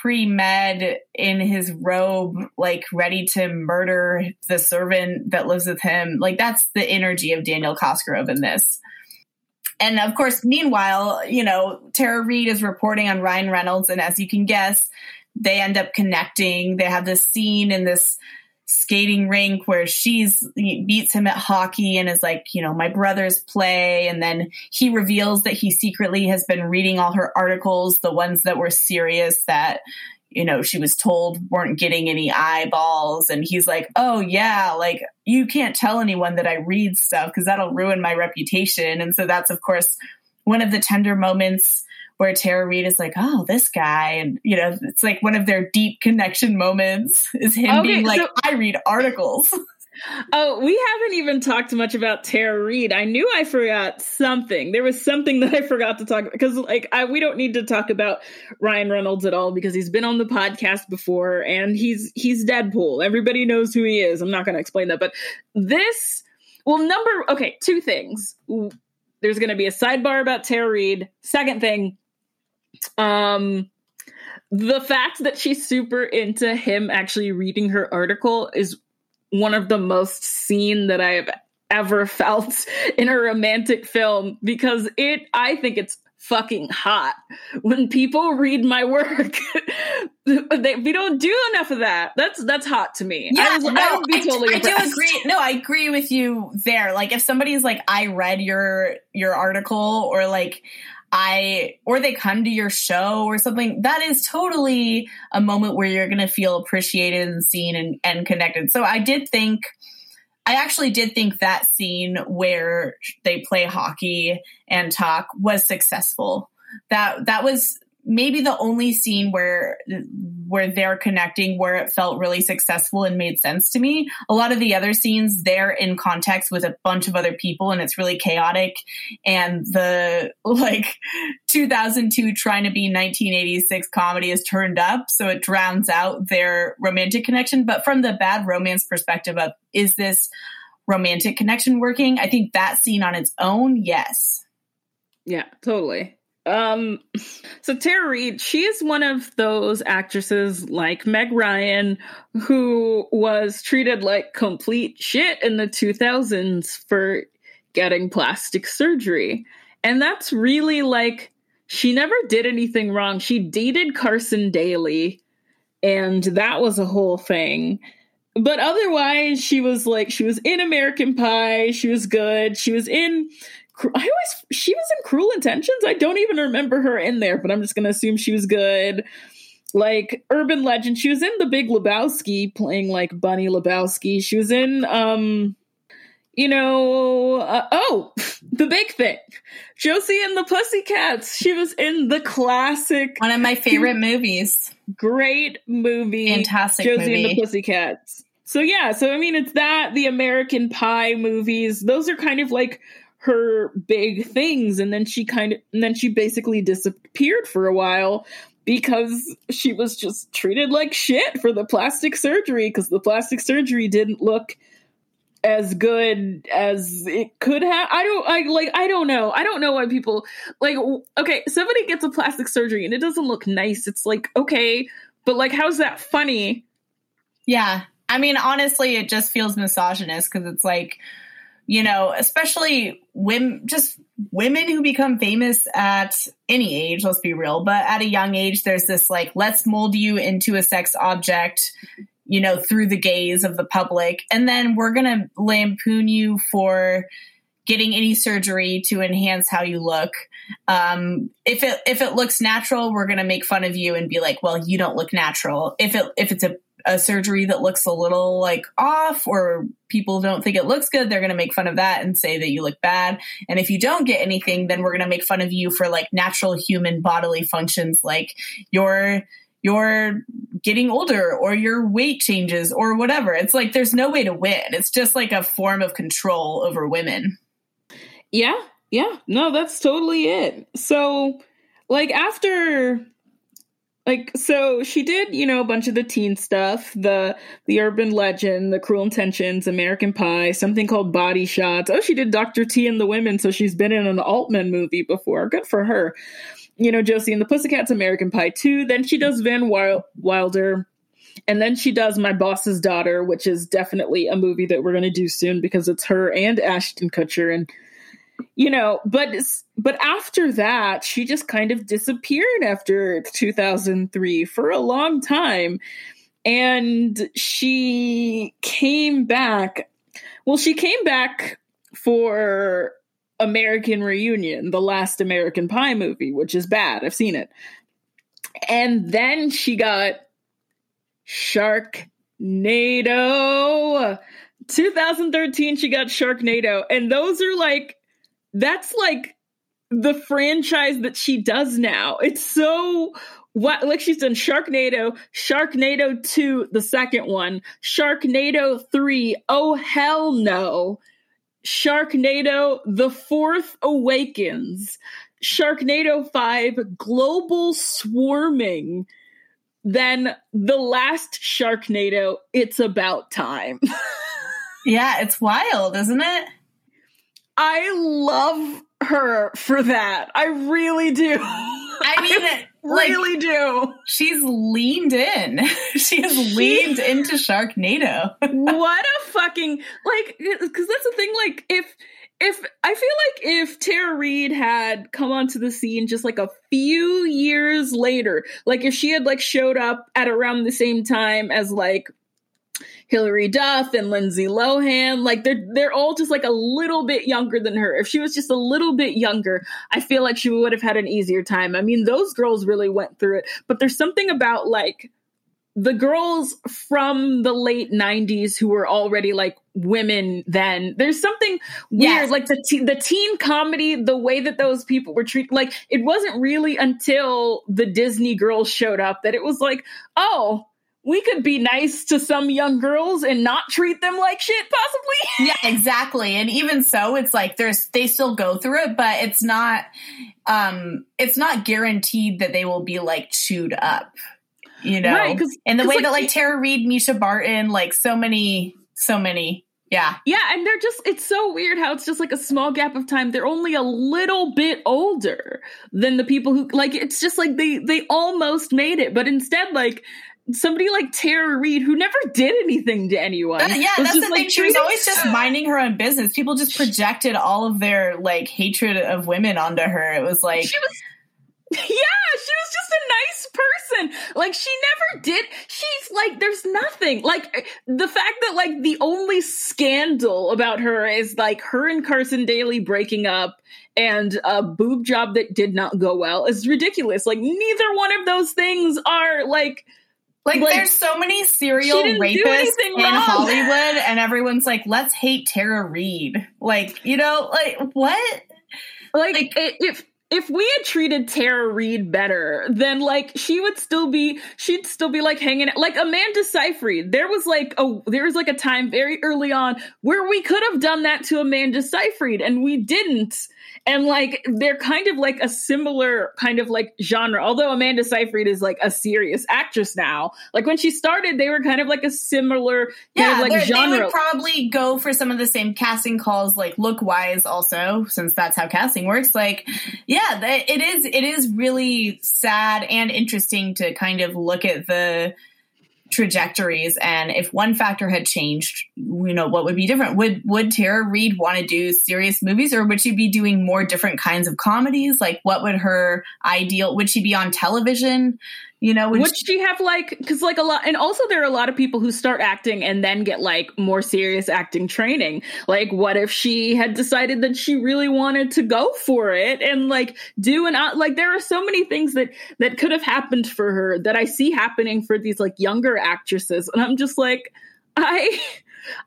pre med in his robe, like ready to murder the servant that lives with him. Like that's the energy of Daniel Cosgrove in this. And of course, meanwhile, you know, Tara Reid is reporting on Ryan Reynolds, and as you can guess, they end up connecting. They have this scene in this skating rink where she's beats him at hockey and is like, you know, my brother's play. And then he reveals that he secretly has been reading all her articles, the ones that were serious that, you know, she was told weren't getting any eyeballs. And he's like, oh, yeah, like you can't tell anyone that I read stuff because that'll ruin my reputation. And so that's, of course, one of the tender moments where Tara Reid is like, oh, this guy. And, you know, it's like one of their deep connection moments is him okay, being like, so- I read articles. Oh, we haven't even talked much about Tara Reid. I knew I forgot something. There was something that I forgot to talk about because, like, I, we don't need to talk about Ryan Reynolds at all because he's been on the podcast before and he's he's Deadpool. Everybody knows who he is. I'm not going to explain that, but this, well, number okay, two things. There's going to be a sidebar about Tara Reid. Second thing, um, the fact that she's super into him actually reading her article is one of the most seen that I have ever felt in a romantic film because it I think it's fucking hot. When people read my work they, we don't do enough of that. That's that's hot to me. Yeah I, no, I would be totally I, I do agree. No I agree with you there. Like if somebody's like I read your your article or like I, or they come to your show or something, that is totally a moment where you're going to feel appreciated and seen and, and connected. So I did think, I actually did think that scene where they play hockey and talk was successful. That, that was maybe the only scene where where they're connecting where it felt really successful and made sense to me a lot of the other scenes they're in context with a bunch of other people and it's really chaotic. And the like 2002 trying to be 1986 comedy is turned up so it drowns out their romantic connection. But from the bad romance perspective of is this romantic connection working? I think that scene on its own yes. Yeah totally um, so Tara Reid, she is one of those actresses like Meg Ryan who was treated like complete shit in the 2000s for getting plastic surgery. And that's really like she never did anything wrong. She dated Carson Daly, and that was a whole thing. But otherwise, she was like, she was in American Pie. She was good. She was in I always she was in Cruel Intentions. I don't even remember her in there, but I'm just gonna assume she was good. Like Urban Legend, she was in The Big Lebowski, playing like Bunny Lebowski. She was in, um, you know, uh, oh, The Big Thing, Josie and the Pussycats. She was in the classic, one of my favorite movies. Great movie, fantastic Josie movie. and the Pussycats. So yeah, so I mean, it's that the American Pie movies. Those are kind of like her big things and then she kind of and then she basically disappeared for a while because she was just treated like shit for the plastic surgery because the plastic surgery didn't look as good as it could have. I don't I like I don't know. I don't know why people like okay, somebody gets a plastic surgery and it doesn't look nice. It's like, okay, but like how's that funny? Yeah. I mean, honestly, it just feels misogynist because it's like, you know, especially women, just women who become famous at any age, let's be real, but at a young age, there's this like, let's mold you into a sex object, you know, through the gaze of the public. And then we're going to lampoon you for getting any surgery to enhance how you look. Um, if it if it looks natural, we're going to make fun of you and be like, "Well, you don't look natural." If it if it's a a surgery that looks a little like off or people don't think it looks good, they're going to make fun of that and say that you look bad. And if you don't get anything, then we're going to make fun of you for like natural human bodily functions like your you're getting older or your weight changes or whatever. It's like there's no way to win. It's just like a form of control over women. Yeah. Yeah. No, that's totally it. So like after like so she did you know a bunch of the teen stuff the the urban legend the cruel intentions american pie something called body shots. Oh she did dr t and the women so she's been in an altman movie before. Good for her. You know josie and the pussycats american pie 2 then she does van wilder. And then she does my boss's daughter which is definitely a movie that we're going to do soon because it's her and ashton kutcher and you know but but after that she just kind of disappeared after 2003 for a long time. And she came back well she came back for american reunion the last american pie movie which is bad. I've seen it. And then she got sharknado. 2013 she got sharknado. And those are like that's like the franchise that she does now. It's so what like she's done Sharknado, Sharknado 2, the second one, Sharknado 3, oh hell no. Sharknado The Fourth Awakens, Sharknado 5, Global Swarming, then the last Sharknado, It's About Time. yeah, it's wild, isn't it? I love her for that. I really do. I mean, I really do. She's leaned in. she has leaned into Sharknado. what a fucking like because that's the thing. Like if if I feel like if Tara Reid had come onto the scene just like a few years later, like if she had like showed up at around the same time as like Hilary Duff and Lindsay Lohan. Like they're they're all just like a little bit younger than her. If she was just a little bit younger, I feel like she would have had an easier time. I mean, those girls really went through it, but there's something about like the girls from the late 90s who were already like women then there's something weird yes. like the te- the teen comedy the way that those people were treated like it wasn't really until the disney girls showed up that it was like oh we could be nice to some young girls and not treat them like shit possibly? Yeah exactly. And even so it's like there's they still go through it but it's not um it's not guaranteed that they will be like chewed up you know? Right, and the way like, that like tara reid mischa barton like so many so many. Yeah. Yeah, and they're just it's so weird how it's just like a small gap of time. They're only a little bit older than the people who like it's just like they they almost made it, but instead like somebody like Tara Reid who never did anything to anyone. That, yeah, that's the like thing. She was always just minding her own business. People just projected all of their like hatred of women onto her. It was like she was yeah, she was just a nice person. Like she never did. She's like, there's nothing. Like the fact that like the only scandal about her is like her and Carson Daly breaking up and a boob job that did not go well is ridiculous. Like neither one of those things are like like, like, there's so many serial rapists in wrong. Hollywood, and everyone's like, let's hate Tara Reid. Like, you know, like what? Like, like if if we had treated Tara Reid better, then like she would still be she'd still be like hanging out like Amanda Seyfried. There was like a there was like a time very early on where we could have done that to Amanda Seyfried and we didn't and like they're kind of like a similar kind of like genre. Although amanda seyfried is like a serious actress now like when she started they were kind of like a similar yeah of like genre they would probably go for some of the same casting calls like look wise also since that's how casting works. Like yeah it is it is really sad and interesting to kind of look at the trajectories. And if one factor had changed you know what would be different? Would would tara reid want to do serious movies or would she be doing more different kinds of comedies? Like what would her ideal would she be on television you know, would, she have like because like a lot, and also there are a lot of people who start acting and then get like more serious acting training. Like, what if she had decided that she really wanted to go for it and like do an like? There are so many things that that could have happened for her that I see happening for these like younger actresses, and I'm just like, I,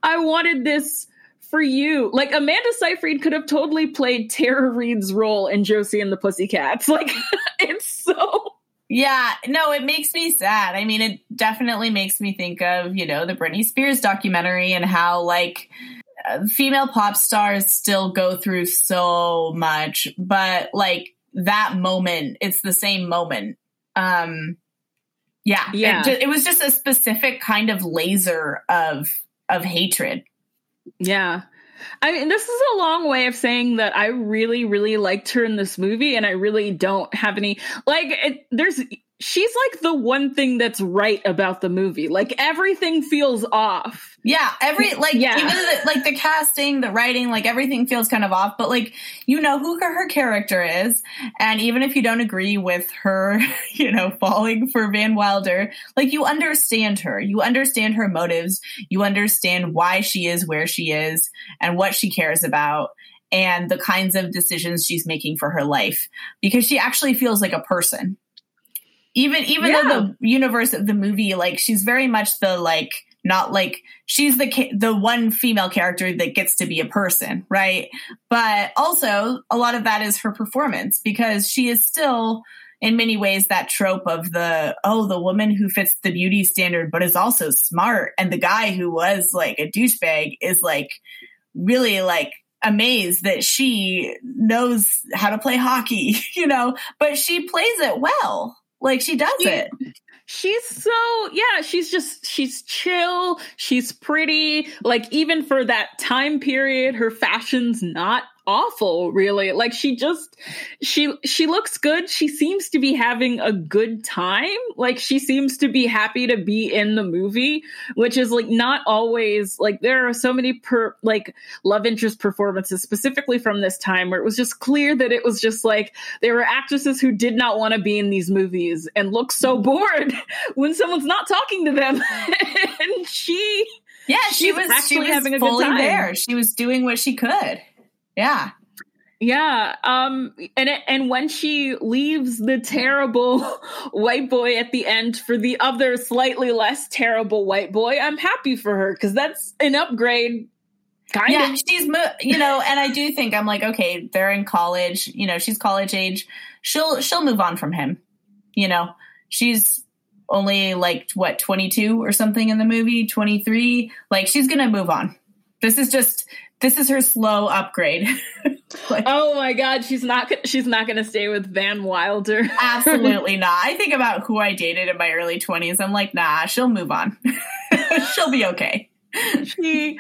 I wanted this for you. Like Amanda Seyfried could have totally played Tara Reid's role in Josie and the Pussycats. Like it's so yeah, no, it makes me sad. I mean, it definitely makes me think of, you know, the Britney Spears documentary and how, like, uh, female pop stars still go through so much, but, like, that moment, it's the same moment. Um, yeah, yeah. It, it was just a specific kind of laser of of hatred. Yeah. I mean, this is a long way of saying that I really, really liked her in this movie, and I really don't have any like. It, there's she's like the one thing that's right about the movie. Like everything feels off. Yeah, every like yeah. even the, like the casting, the writing, like everything feels kind of off. But like you know who her character is, and even if you don't agree with her, you know, falling for Van Wilder, like you understand her. You understand her motives. You understand why she is where she is and what she cares about and the kinds of decisions she's making for her life because she actually feels like a person even even yeah. though the universe of the movie like she's very much the like not like she's the the one female character that gets to be a person right? But also a lot of that is her performance because she is still in many ways that trope of the oh the woman who fits the beauty standard but is also smart and the guy who was like a douchebag is like really like amazed that she knows how to play hockey you know? But she plays it well like she does she, it. She's so yeah, she's just she's chill, she's pretty. Like even for that time period, her fashion's not awful really like she just she she looks good she seems to be having a good time like she seems to be happy to be in the movie which is like not always like there are so many per like love interest performances specifically from this time where it was just clear that it was just like there were actresses who did not want to be in these movies and look so mm-hmm. bored when someone's not talking to them and she yeah, she was actually she was having a good time. there. She was doing what she could. Yeah. Yeah, um and it, and when she leaves the terrible white boy at the end for the other slightly less terrible white boy, I'm happy for her cuz that's an upgrade kind yeah, of. she's mo- you know, and I do think I'm like okay, they're in college, you know, she's college age. She'll she'll move on from him. You know, she's only like what 22 or something in the movie, 23. Like she's going to move on. This is just this is her slow upgrade. like, oh my god, she's not she's not going to stay with Van Wilder. absolutely not. I think about who I dated in my early 20s. I'm like, "Nah, she'll move on. she'll be okay." she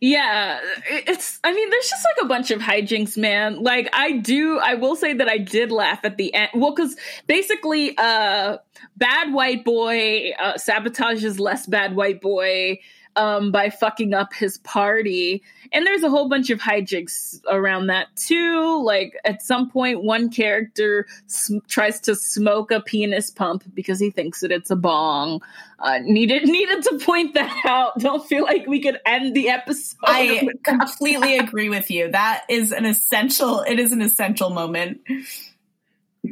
yeah it's i mean there's just like a bunch of hijinks man like i do i will say that i did laugh at the end well because basically uh bad white boy uh sabotages less bad white boy um, by fucking up his party. And there's a whole bunch of hijinks around that too. Like at some point, one character sm- tries to smoke a penis pump because he thinks that it's a bong. Uh, needed needed to point that out. Don't feel like we could end the episode. I completely agree with you. That is an essential. It is an essential moment.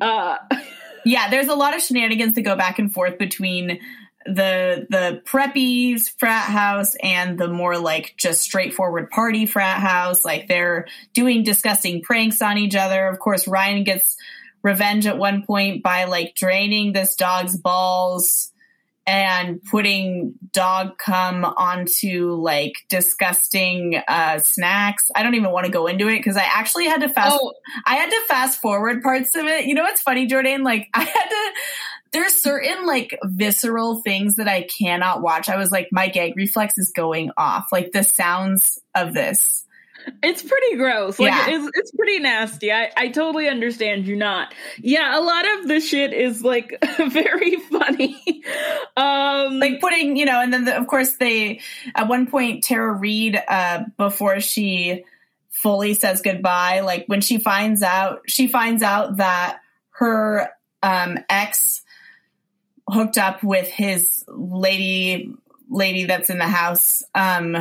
Uh, yeah, there's a lot of shenanigans that go back and forth between the the preppy frat house and the more like just straightforward party frat house. Like they're doing disgusting pranks on each other. Of course, Ryan gets revenge at one point by like draining this dog's balls and putting dog cum onto like disgusting uh, snacks. I don't even want to go into it because I actually had to fast. Oh. I had to fast forward parts of it. You know what's funny, Jordan? Like I had to. There's certain like visceral things that I cannot watch. I was like, my gag reflex is going off. Like the sounds of this it's pretty gross. Like yeah. it's it's pretty nasty. I I totally understand you not. Yeah, a lot of the shit is like very funny. um like putting, you know, and then the, of course they at one point Tara Reid uh before she fully says goodbye, like when she finds out she finds out that her um ex hooked up with his lady lady that's in the house um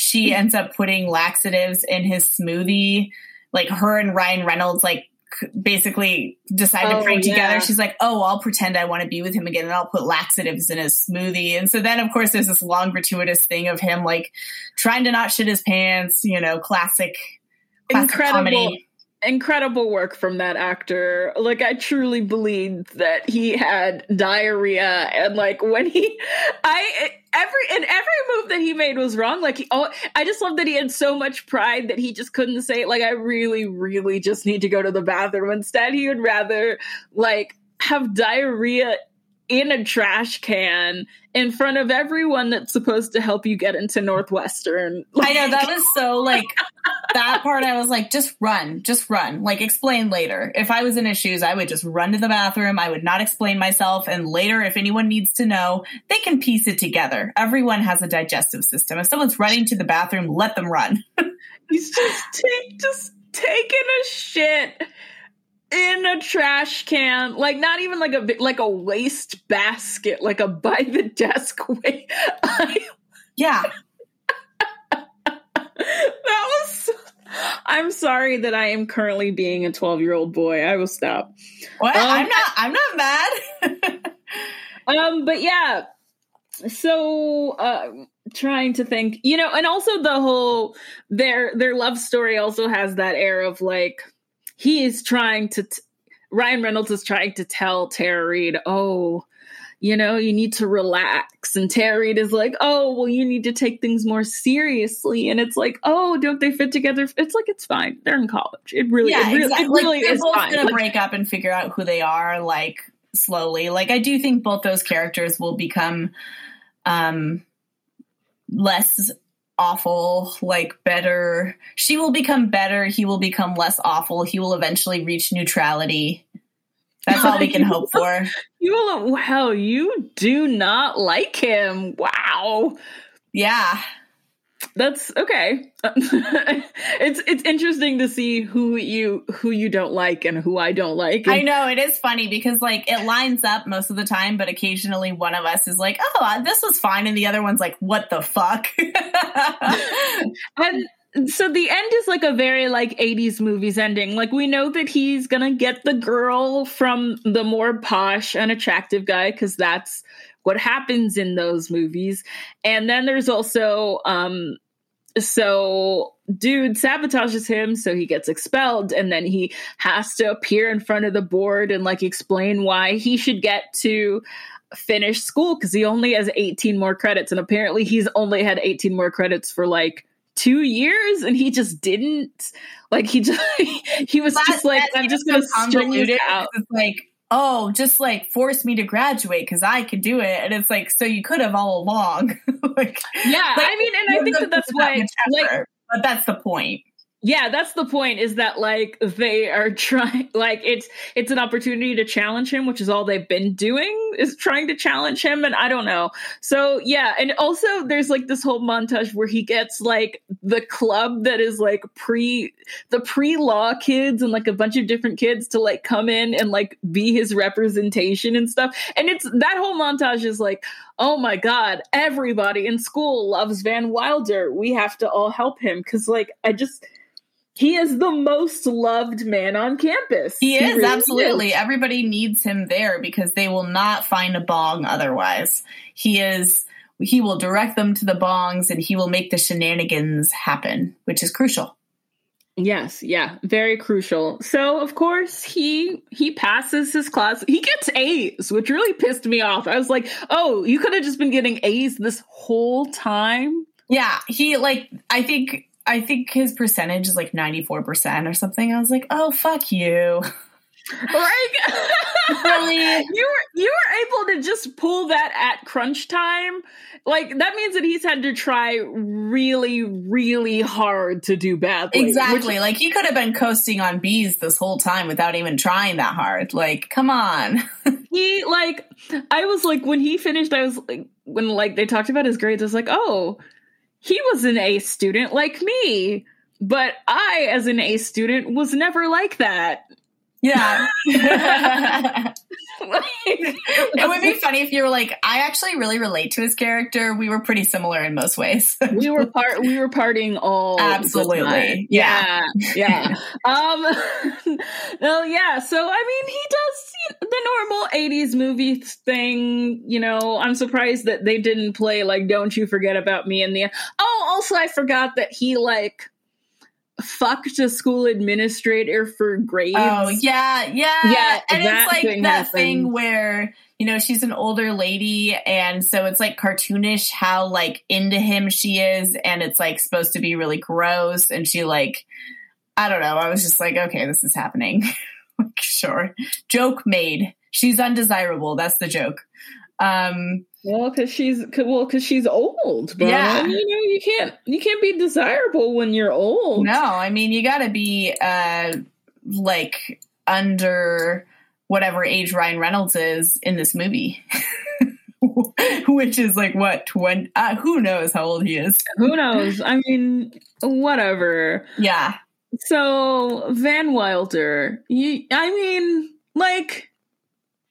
she ends up putting laxatives in his smoothie. Like her and Ryan Reynolds, like basically decide oh, to prank yeah. together. She's like, "Oh, I'll pretend I want to be with him again, and I'll put laxatives in his smoothie." And so then, of course, there's this long gratuitous thing of him like trying to not shit his pants. You know, classic, classic incredible. Comedy incredible work from that actor. Like I truly believed that he had diarrhea and like when he I every and every move that he made was wrong. Like he oh I just love that he had so much pride that he just couldn't say like I really really just need to go to the bathroom. Instead he would rather like have diarrhea in a trash can in front of everyone that's supposed to help you get into Northwestern. Like, I know that was so like that part. I was like, just run, just run. Like explain later. If I was in his shoes, I would just run to the bathroom. I would not explain myself. And later, if anyone needs to know, they can piece it together. Everyone has a digestive system. If someone's running to the bathroom, let them run. He's just take, just taking a shit in a trash can, like not even like a like a waste basket, like a by the desk way. I, yeah. that was I'm sorry that I am currently being a 12 year old boy. I will stop. What? Um, I'm not. I'm not mad. um, but yeah. So, uh, trying to think, you know, and also the whole their their love story also has that air of like he is trying to t- Ryan Reynolds is trying to tell Tara Reid, oh, you know, you need to relax. And Tara Reid is like, oh, well, you need to take things more seriously. And it's like, oh, don't they fit together? It's like, it's fine. They're in college. It really, yeah, it really, exactly. it really like, is both fine. gonna like, break up and figure out who they are, like, slowly. Like, I do think both those characters will become um less awful, like better. She will become better. He will become less awful. He will eventually reach neutrality. That's all we can hope for. You will. Wow, you do not like him. Wow. Yeah. That's okay. it's it's interesting to see who you who you don't like and who I don't like. And I know it is funny because like it lines up most of the time, but occasionally one of us is like, "Oh, this was fine," and the other one's like, "What the fuck?" and so the end is like a very like 80s movies ending. Like we know that he's gonna get the girl from the more posh and attractive guy because that's what happens in those movies. And then there's also um so dude sabotages him so he gets expelled and then he has to appear in front of the board and like explain why he should get to finish school because he only has 18 more credits and apparently he's only had 18 more credits for like two years and he just didn't like he just he was just like i'm just gonna string it out it's like oh, just like force me to graduate because I could do it. And it's like, so you could have all along. like, yeah, like, I mean, and I think that that's why, like, but that's the point yeah that's the point is that like they are trying like it's it's an opportunity to challenge him which is all they've been doing is trying to challenge him and i don't know. So yeah and also there's like this whole montage where he gets like the club that is like pre the pre-law kids and like a bunch of different kids to like come in and like be his representation and stuff. And it's that whole montage is like oh my god everybody in school loves van wilder. We have to all help him because like i just he is the most loved man on campus. He, he is really absolutely. Is. Everybody needs him there because they will not find a bong otherwise. He is he will direct them to the bongs and he will make the shenanigans happen, which is crucial. Yes, yeah, very crucial. So of course he he passes his class. He gets A's, which really pissed me off. I was like, "Oh, you could have just been getting A's this whole time." Yeah, he like I think I think his percentage is like 94% or something. I was like, "Oh, fuck you." Right? really? You were you were able to just pull that at crunch time. Like that means that he's had to try really, really hard to do badly. Exactly. Which, like he could have been coasting on bees this whole time without even trying that hard. Like, come on. he like I was like when he finished, I was like when like they talked about his grades, I was like, oh, he was an A student like me. But I, as an A student, was never like that. Yeah. it would be funny if you were like, I actually really relate to his character. We were pretty similar in most ways. we were part we were partying all absolutely. Yeah. Yeah. yeah. um well yeah, so I mean he does the normal 80s movie thing, you know. I'm surprised that they didn't play like Don't You Forget About Me in the Oh, also I forgot that he like fucked a school administrator for grades. Oh yeah, yeah, yeah. And it's like that happened. thing where you know she's an older lady, and so it's like cartoonish how like into him she is, and it's like supposed to be really gross, and she like I don't know. I was just like, okay, this is happening. sure, joke made. She's undesirable. That's the joke. Um, well, because she's well, because she's old. Bro. Yeah, you know you can't you can't be desirable when you're old. No, I mean you got to be uh like under whatever age Ryan Reynolds is in this movie. Which is like what twenty? Uh, who knows how old he is? Who knows? I mean, whatever. Yeah. So Van Wilder, you, I mean, like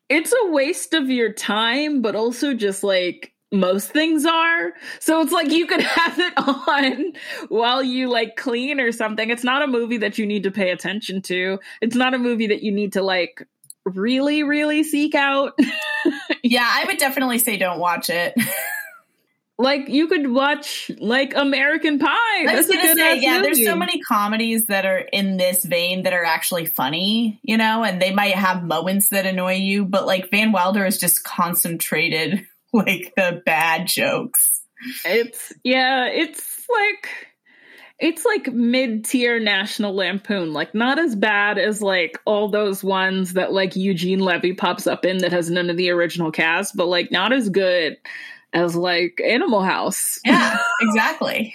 it's a waste of your time, but also just like most things are. So it's like you could have it on while you like clean or something. It's not a movie that you need to pay attention to. It's not a movie that you need to like really, really seek out. yeah, I would definitely say don't watch it. like you could watch like American Pie. I was gonna say, yeah, movie. there's so many comedies that are in this vein that are actually funny, you know, and they might have moments that annoy you, but like Van Wilder is just concentrated like the bad jokes. It's yeah, it's like it's like mid-tier national lampoon like not as bad as like all those ones that like eugene levy pops up in that has none of the original cast but like not as good as like Animal House. Yeah, exactly.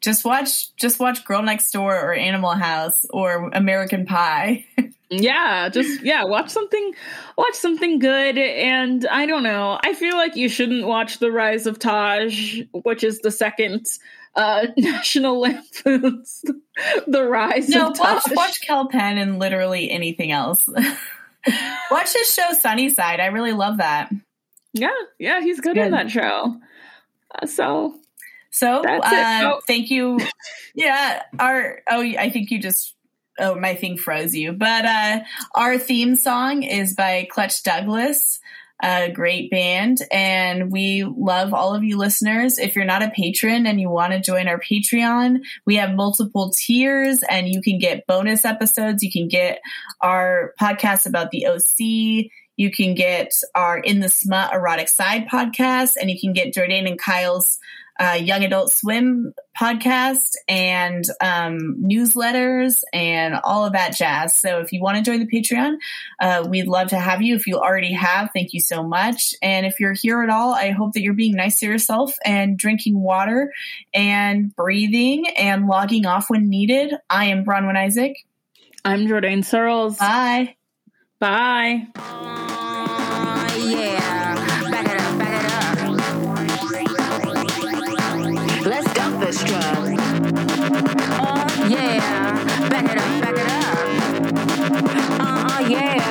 just watch just watch Girl Next Door or Animal House or American Pie. yeah, just yeah, watch something watch something good and I don't know. I feel like you shouldn't watch The Rise of Taj, which is the second uh National Lampoon's The Rise no, of Taj. Watch watch Kal Penn and literally anything else. watch his show Sunnyside. I really love that. Yeah, yeah, he's good, good. in that show. Uh, so, so uh, oh. thank you. yeah, our oh, I think you just oh my thing froze you, but uh, our theme song is by Clutch Douglas a great band. And we love all of you listeners. If you're not a patron and you want to join our Patreon, we have multiple tiers and you can get bonus episodes. You can get our podcast about the OC. You can get our In the Smut Erotic Side podcast, and you can get Jordan and Kyle's uh, Young Adult Swim podcast and um, newsletters and all of that jazz. So if you want to join the Patreon, uh, we'd love to have you. If you already have, thank you so much. And if you're here at all, I hope that you're being nice to yourself and drinking water and breathing and logging off when needed. I am Bronwyn Isaac. I'm Jordan Searles. Bye. Bye. Yeah. Back it up, back it up. Let's. Uh, yeah. Back it up, back it up. Uh, uh, yeah.